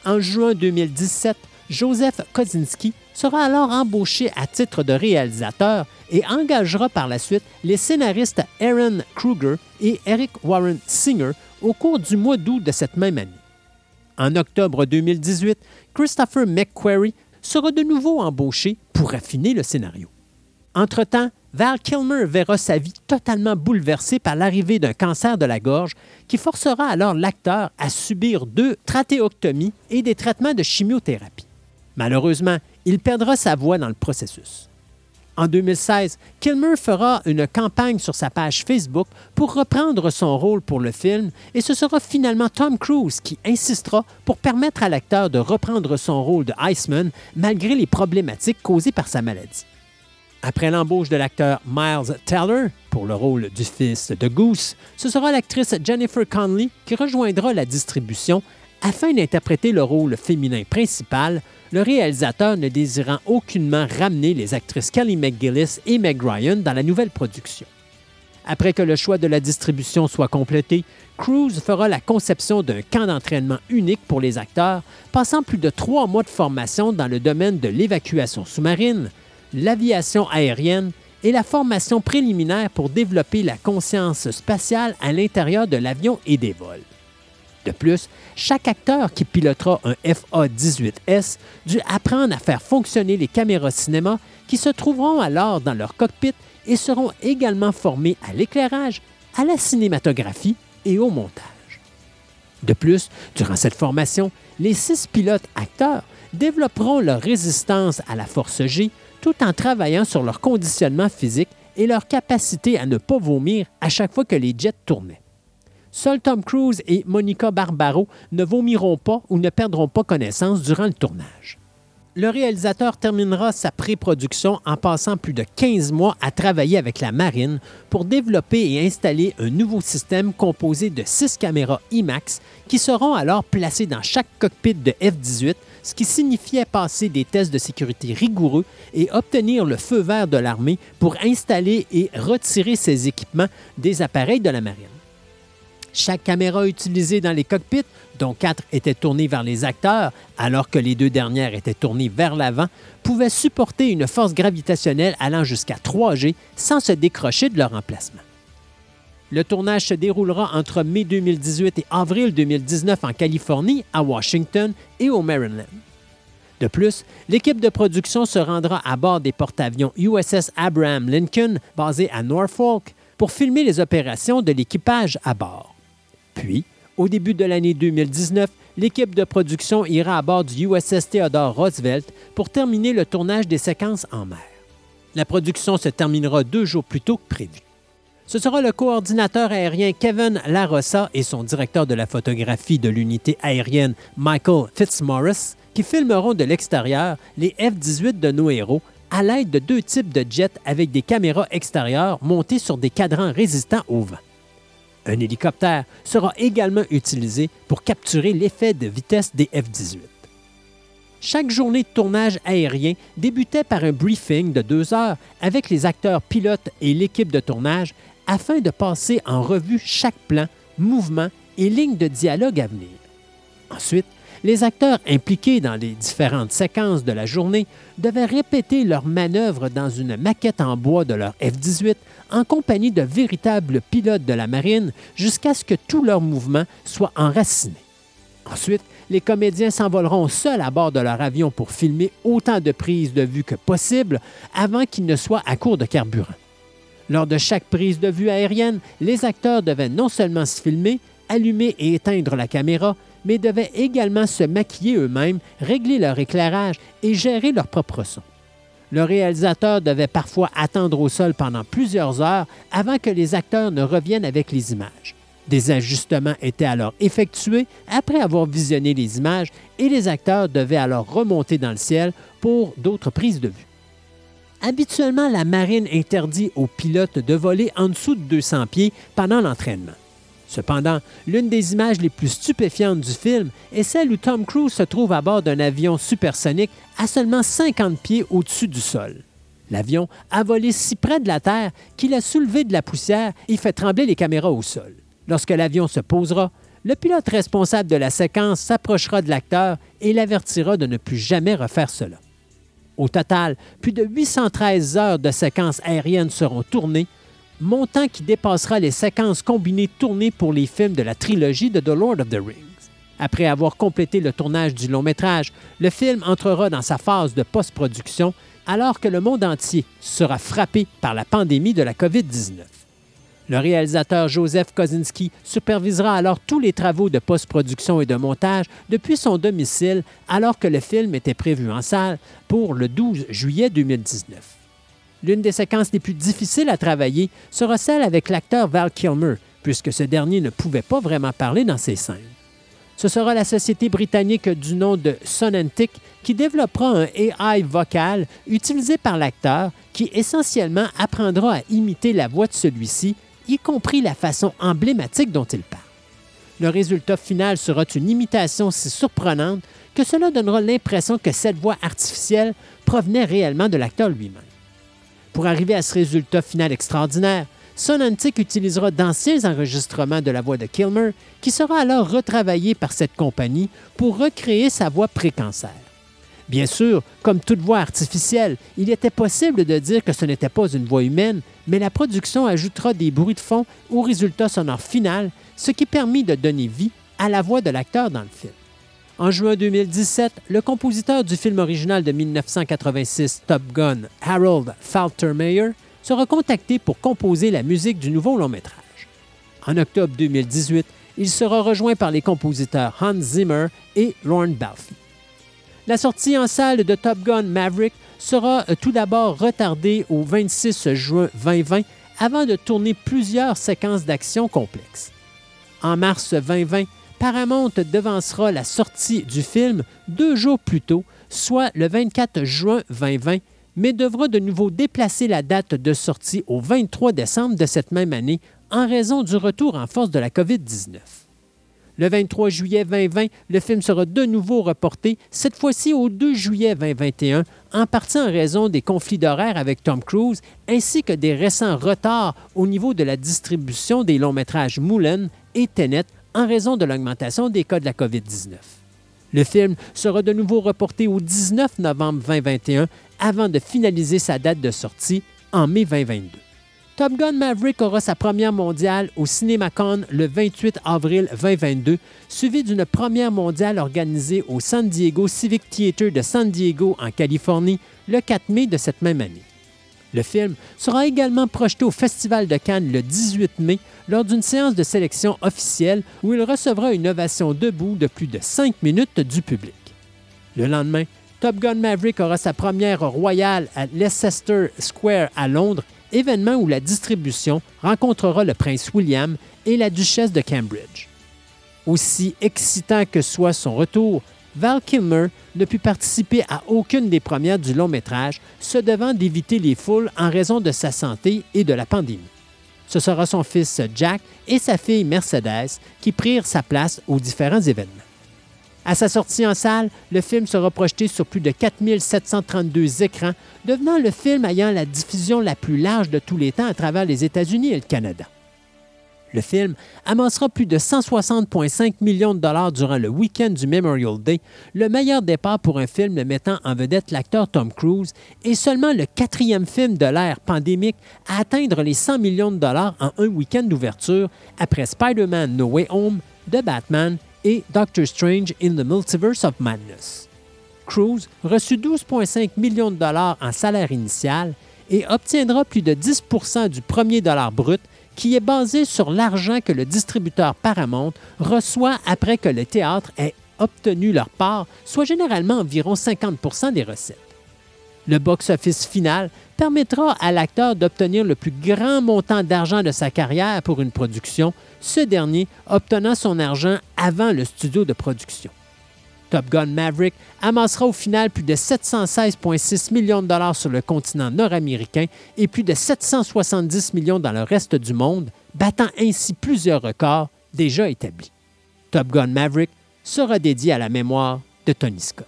En juin 2017, Joseph Kosinski sera alors embauché à titre de réalisateur et engagera par la suite les scénaristes Aaron Kruger et Eric Warren Singer au cours du mois d'août de cette même année. En octobre 2018, Christopher McQuarrie sera de nouveau embauché pour affiner le scénario. Entre-temps, Val Kilmer verra sa vie totalement bouleversée par l'arrivée d'un cancer de la gorge qui forcera alors l'acteur à subir deux trachéoctomies et des traitements de chimiothérapie. Malheureusement, il perdra sa voix dans le processus. En 2016, Kilmer fera une campagne sur sa page Facebook pour reprendre son rôle pour le film et ce sera finalement Tom Cruise qui insistera pour permettre à l'acteur de reprendre son rôle de Iceman malgré les problématiques causées par sa maladie. Après l'embauche de l'acteur Miles Teller pour le rôle du fils de Goose, ce sera l'actrice Jennifer Connelly qui rejoindra la distribution afin d'interpréter le rôle féminin principal, le réalisateur ne désirant aucunement ramener les actrices Kelly McGillis et Meg Ryan dans la nouvelle production. Après que le choix de la distribution soit complété, Cruise fera la conception d'un camp d'entraînement unique pour les acteurs, passant plus de trois mois de formation dans le domaine de l'évacuation sous-marine, l'aviation aérienne et la formation préliminaire pour développer la conscience spatiale à l'intérieur de l'avion et des vols. De plus, chaque acteur qui pilotera un FA-18S dut apprendre à faire fonctionner les caméras cinéma qui se trouveront alors dans leur cockpit et seront également formés à l'éclairage, à la cinématographie et au montage. De plus, durant cette formation, les six pilotes acteurs développeront leur résistance à la force G tout en travaillant sur leur conditionnement physique et leur capacité à ne pas vomir à chaque fois que les jets tournaient. Seuls Tom Cruise et Monica Barbaro ne vomiront pas ou ne perdront pas connaissance durant le tournage. Le réalisateur terminera sa pré-production en passant plus de 15 mois à travailler avec la marine pour développer et installer un nouveau système composé de six caméras IMAX qui seront alors placées dans chaque cockpit de F-18, ce qui signifiait passer des tests de sécurité rigoureux et obtenir le feu vert de l'armée pour installer et retirer ces équipements des appareils de la marine. Chaque caméra utilisée dans les cockpits, dont quatre étaient tournées vers les acteurs, alors que les deux dernières étaient tournées vers l'avant, pouvait supporter une force gravitationnelle allant jusqu'à 3G sans se décrocher de leur emplacement. Le tournage se déroulera entre mai 2018 et avril 2019 en Californie, à Washington et au Maryland. De plus, l'équipe de production se rendra à bord des porte-avions USS Abraham Lincoln, basés à Norfolk, pour filmer les opérations de l'équipage à bord. Puis, au début de l'année 2019, l'équipe de production ira à bord du USS Theodore Roosevelt pour terminer le tournage des séquences en mer. La production se terminera deux jours plus tôt que prévu. Ce sera le coordinateur aérien Kevin Larossa et son directeur de la photographie de l'unité aérienne Michael Fitzmaurice qui filmeront de l'extérieur les F-18 de nos héros à l'aide de deux types de jets avec des caméras extérieures montées sur des cadrans résistants au vent. Un hélicoptère sera également utilisé pour capturer l'effet de vitesse des F-18. Chaque journée de tournage aérien débutait par un briefing de deux heures avec les acteurs pilotes et l'équipe de tournage afin de passer en revue chaque plan, mouvement et ligne de dialogue à venir. Ensuite, les acteurs impliqués dans les différentes séquences de la journée devaient répéter leurs manœuvres dans une maquette en bois de leur F-18 en compagnie de véritables pilotes de la marine jusqu'à ce que tous leurs mouvements soient enracinés. Ensuite, les comédiens s'envoleront seuls à bord de leur avion pour filmer autant de prises de vue que possible avant qu'ils ne soient à court de carburant. Lors de chaque prise de vue aérienne, les acteurs devaient non seulement se filmer, allumer et éteindre la caméra, mais devaient également se maquiller eux-mêmes, régler leur éclairage et gérer leur propre son. Le réalisateur devait parfois attendre au sol pendant plusieurs heures avant que les acteurs ne reviennent avec les images. Des ajustements étaient alors effectués après avoir visionné les images et les acteurs devaient alors remonter dans le ciel pour d'autres prises de vue. Habituellement, la marine interdit aux pilotes de voler en dessous de 200 pieds pendant l'entraînement. Cependant, l'une des images les plus stupéfiantes du film est celle où Tom Cruise se trouve à bord d'un avion supersonique à seulement 50 pieds au-dessus du sol. L'avion a volé si près de la Terre qu'il a soulevé de la poussière et fait trembler les caméras au sol. Lorsque l'avion se posera, le pilote responsable de la séquence s'approchera de l'acteur et l'avertira de ne plus jamais refaire cela. Au total, plus de 813 heures de séquences aériennes seront tournées montant qui dépassera les séquences combinées tournées pour les films de la trilogie de The Lord of the Rings. Après avoir complété le tournage du long métrage, le film entrera dans sa phase de post-production alors que le monde entier sera frappé par la pandémie de la COVID-19. Le réalisateur Joseph Kosinski supervisera alors tous les travaux de post-production et de montage depuis son domicile alors que le film était prévu en salle pour le 12 juillet 2019. L'une des séquences les plus difficiles à travailler sera celle avec l'acteur Val Kilmer, puisque ce dernier ne pouvait pas vraiment parler dans ses scènes. Ce sera la société britannique du nom de Sonantic qui développera un AI vocal utilisé par l'acteur qui essentiellement apprendra à imiter la voix de celui-ci, y compris la façon emblématique dont il parle. Le résultat final sera une imitation si surprenante que cela donnera l'impression que cette voix artificielle provenait réellement de l'acteur lui-même. Pour arriver à ce résultat final extraordinaire, Sonantic utilisera d'anciens enregistrements de la voix de Kilmer, qui sera alors retravaillé par cette compagnie pour recréer sa voix pré-cancer. Bien sûr, comme toute voix artificielle, il était possible de dire que ce n'était pas une voix humaine, mais la production ajoutera des bruits de fond au résultat sonore final, ce qui permit de donner vie à la voix de l'acteur dans le film. En juin 2017, le compositeur du film original de 1986 Top Gun, Harold Faltermeyer, sera contacté pour composer la musique du nouveau long métrage. En octobre 2018, il sera rejoint par les compositeurs Hans Zimmer et Lorne Balfe. La sortie en salle de Top Gun Maverick sera euh, tout d'abord retardée au 26 juin 2020 avant de tourner plusieurs séquences d'action complexes. En mars 2020, Paramount devancera la sortie du film deux jours plus tôt, soit le 24 juin 2020, mais devra de nouveau déplacer la date de sortie au 23 décembre de cette même année en raison du retour en force de la COVID-19. Le 23 juillet 2020, le film sera de nouveau reporté, cette fois-ci au 2 juillet 2021, en partie en raison des conflits d'horaires avec Tom Cruise, ainsi que des récents retards au niveau de la distribution des longs métrages Moulin et Tenet en raison de l'augmentation des cas de la COVID-19. Le film sera de nouveau reporté au 19 novembre 2021 avant de finaliser sa date de sortie en mai 2022. Top Gun Maverick aura sa première mondiale au CinemaCon le 28 avril 2022, suivi d'une première mondiale organisée au San Diego Civic Theater de San Diego en Californie le 4 mai de cette même année. Le film sera également projeté au Festival de Cannes le 18 mai lors d'une séance de sélection officielle où il recevra une ovation debout de plus de 5 minutes du public. Le lendemain, Top Gun Maverick aura sa première royale à Leicester Square à Londres, événement où la distribution rencontrera le prince William et la duchesse de Cambridge. Aussi excitant que soit son retour, Val Kilmer ne put participer à aucune des premières du long métrage, se devant d'éviter les foules en raison de sa santé et de la pandémie. Ce sera son fils Jack et sa fille Mercedes qui prirent sa place aux différents événements. À sa sortie en salle, le film sera projeté sur plus de 4732 écrans, devenant le film ayant la diffusion la plus large de tous les temps à travers les États-Unis et le Canada. Le film amassera plus de 160,5 millions de dollars durant le week-end du Memorial Day, le meilleur départ pour un film mettant en vedette l'acteur Tom Cruise et seulement le quatrième film de l'ère pandémique à atteindre les 100 millions de dollars en un week-end d'ouverture après Spider-Man No Way Home, The Batman et Doctor Strange in the Multiverse of Madness. Cruise reçut 12,5 millions de dollars en salaire initial et obtiendra plus de 10% du premier dollar brut qui est basé sur l'argent que le distributeur Paramount reçoit après que le théâtre ait obtenu leur part, soit généralement environ 50 des recettes. Le box-office final permettra à l'acteur d'obtenir le plus grand montant d'argent de sa carrière pour une production, ce dernier obtenant son argent avant le studio de production. Top Gun Maverick amassera au final plus de 716,6 millions de dollars sur le continent nord-américain et plus de 770 millions dans le reste du monde, battant ainsi plusieurs records déjà établis. Top Gun Maverick sera dédié à la mémoire de Tony Scott.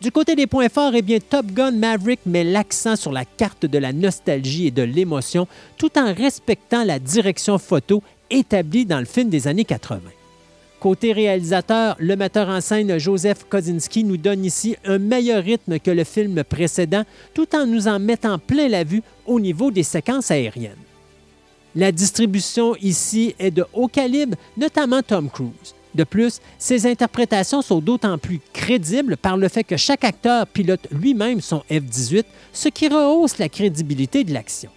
Du côté des points forts, eh bien, Top Gun Maverick met l'accent sur la carte de la nostalgie et de l'émotion tout en respectant la direction photo établie dans le film des années 80. Côté réalisateur, le metteur en scène Joseph Kosinski nous donne ici un meilleur rythme que le film précédent, tout en nous en mettant plein la vue au niveau des séquences aériennes. La distribution ici est de haut calibre, notamment Tom Cruise. De plus, ses interprétations sont d'autant plus crédibles par le fait que chaque acteur pilote lui-même son F-18, ce qui rehausse la crédibilité de l'action.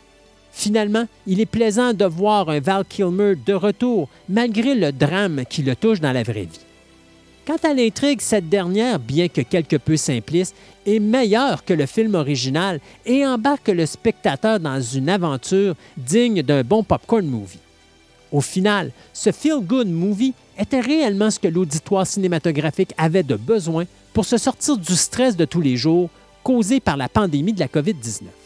Finalement, il est plaisant de voir un Val Kilmer de retour, malgré le drame qui le touche dans la vraie vie. Quant à l'intrigue, cette dernière, bien que quelque peu simpliste, est meilleure que le film original et embarque le spectateur dans une aventure digne d'un bon popcorn movie. Au final, ce feel-good movie était réellement ce que l'auditoire cinématographique avait de besoin pour se sortir du stress de tous les jours causé par la pandémie de la COVID-19.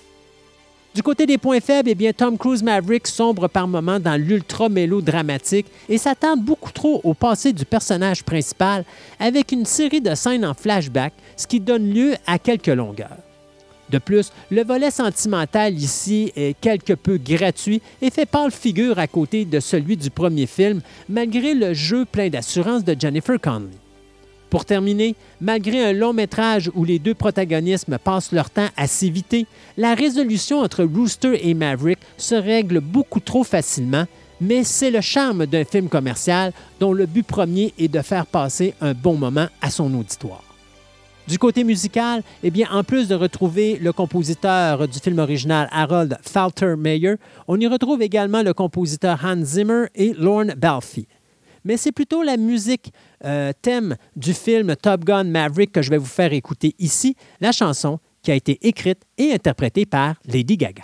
Du côté des points faibles, eh bien, Tom Cruise Maverick sombre par moments dans l'ultra mélodramatique et s'attend beaucoup trop au passé du personnage principal avec une série de scènes en flashback, ce qui donne lieu à quelques longueurs. De plus, le volet sentimental ici est quelque peu gratuit et fait pâle figure à côté de celui du premier film, malgré le jeu plein d'assurance de Jennifer Connelly. Pour terminer, malgré un long métrage où les deux protagonistes passent leur temps à s'éviter, la résolution entre Rooster et Maverick se règle beaucoup trop facilement, mais c'est le charme d'un film commercial dont le but premier est de faire passer un bon moment à son auditoire. Du côté musical, eh bien, en plus de retrouver le compositeur du film original Harold Faltermeyer, on y retrouve également le compositeur Hans Zimmer et Lorne Balfe mais c'est plutôt la musique euh, thème du film Top Gun Maverick que je vais vous faire écouter ici, la chanson qui a été écrite et interprétée par Lady Gaga.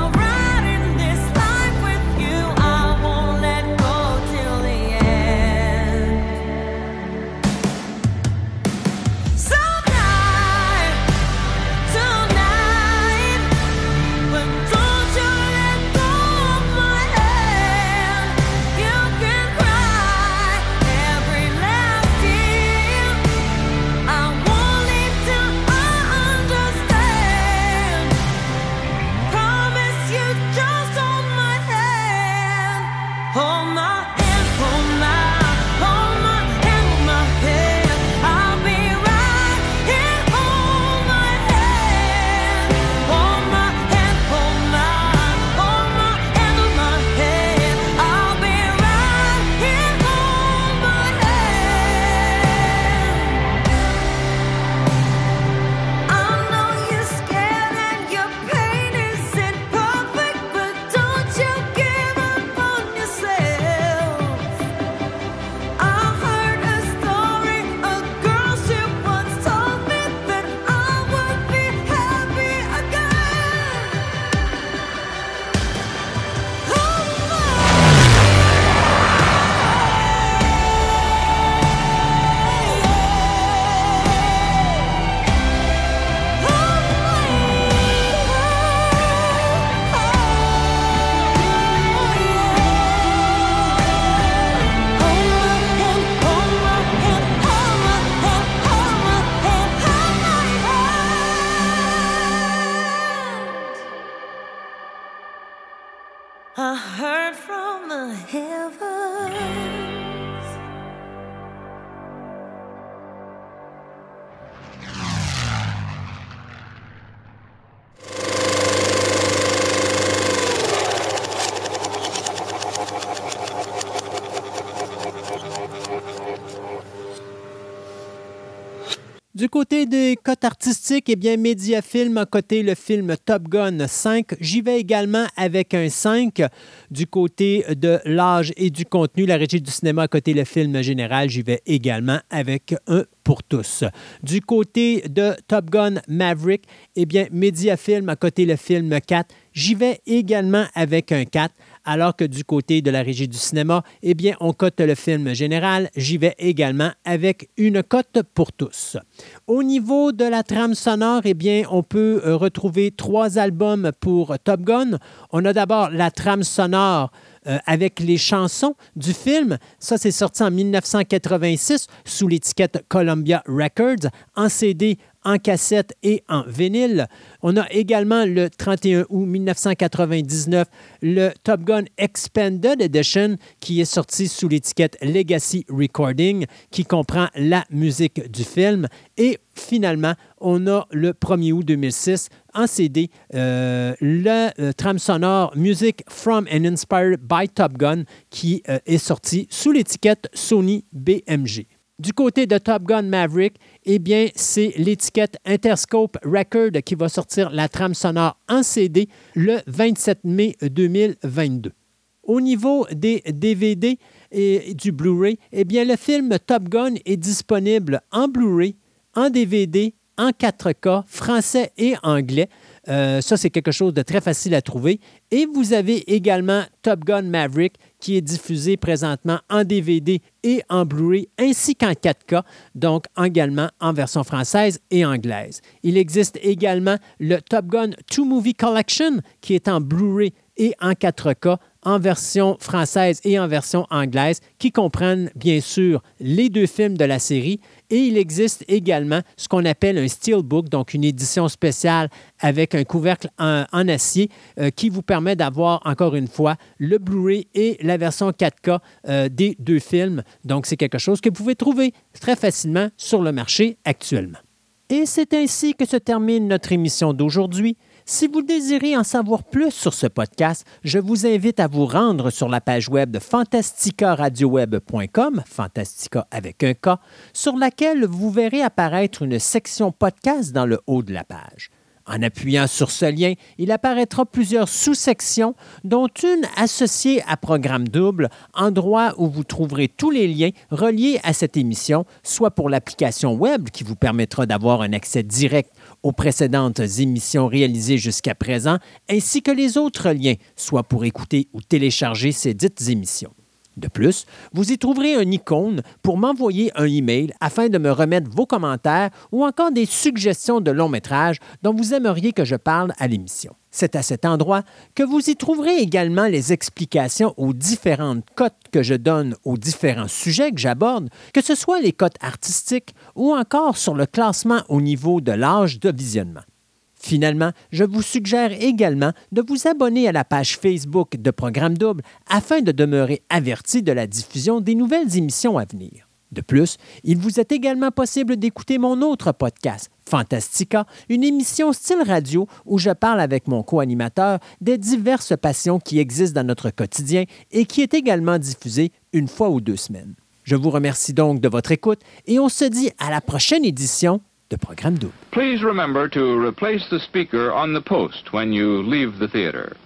côté des cotes artistiques, eh bien, Mediafilm a coté le film Top Gun 5. J'y vais également avec un 5. Du côté de l'âge et du contenu, la régie du cinéma a coté le film général. J'y vais également avec un pour tous. Du côté de Top Gun Maverick, eh bien, Mediafilm a coté le film 4. J'y vais également avec un 4 alors que du côté de la régie du cinéma, eh bien, on cote le film général. J'y vais également avec une cote pour tous. Au niveau de la trame sonore, eh bien, on peut euh, retrouver trois albums pour Top Gun. On a d'abord la trame sonore euh, avec les chansons du film. Ça, c'est sorti en 1986 sous l'étiquette Columbia Records en CD en cassette et en vinyle. On a également le 31 août 1999 le Top Gun Expanded Edition qui est sorti sous l'étiquette Legacy Recording qui comprend la musique du film. Et finalement, on a le 1er août 2006 en CD euh, le euh, trame sonore Music from and Inspired by Top Gun qui euh, est sorti sous l'étiquette Sony BMG. Du côté de Top Gun Maverick, eh bien, c'est l'étiquette Interscope Record qui va sortir la trame sonore en CD le 27 mai 2022. Au niveau des DVD et du Blu-ray, eh bien, le film Top Gun est disponible en Blu-ray, en DVD, en 4K, français et anglais. Euh, ça, c'est quelque chose de très facile à trouver. Et vous avez également Top Gun Maverick qui est diffusé présentement en DVD et en Blu-ray, ainsi qu'en 4K, donc également en version française et anglaise. Il existe également le Top Gun 2 Movie Collection qui est en Blu-ray et en 4K en version française et en version anglaise, qui comprennent bien sûr les deux films de la série. Et il existe également ce qu'on appelle un steelbook, donc une édition spéciale avec un couvercle en, acier euh, qui vous permet d'avoir encore une fois le Blu-ray et la version 4K euh, des deux films. Donc c'est quelque chose que vous pouvez trouver très facilement sur le marché actuellement. Et c'est ainsi que se termine notre émission d'aujourd'hui. Si vous désirez en savoir plus sur ce podcast, je vous invite à vous rendre sur la page web de fantasticaradioweb.com, Fantastica avec un K, sur laquelle vous verrez apparaître une section podcast dans le haut de la page. En appuyant sur ce lien, il apparaîtra plusieurs sous-sections, dont une associée à Programme Double, endroit où vous trouverez tous les liens reliés à cette émission, soit pour l'application Web qui vous permettra d'avoir un accès direct aux précédentes émissions réalisées jusqu'à présent, ainsi que les autres liens, soit pour écouter ou télécharger ces dites émissions. De plus, vous y trouverez un icône pour m'envoyer un email afin de me remettre vos commentaires ou encore des suggestions de long métrage dont vous aimeriez que je parle à l'émission. C'est à cet endroit que vous y trouverez également les explications aux différentes cotes que je donne aux différents sujets que j'aborde, que ce soit les cotes artistiques ou encore sur le classement au niveau de l'âge de visionnement. Finalement, je vous suggère également de vous abonner à la page Facebook de Programme Double afin de demeurer averti de la diffusion des nouvelles émissions à venir. De plus, il vous est également possible d'écouter mon autre podcast, Fantastica, une émission style radio où je parle avec mon co-animateur des diverses passions qui existent dans notre quotidien et qui est également diffusée une fois ou deux semaines. Je vous remercie donc de votre écoute et on se dit à la prochaine édition de Programme Double. Please remember to replace the speaker on the post when you leave the theater.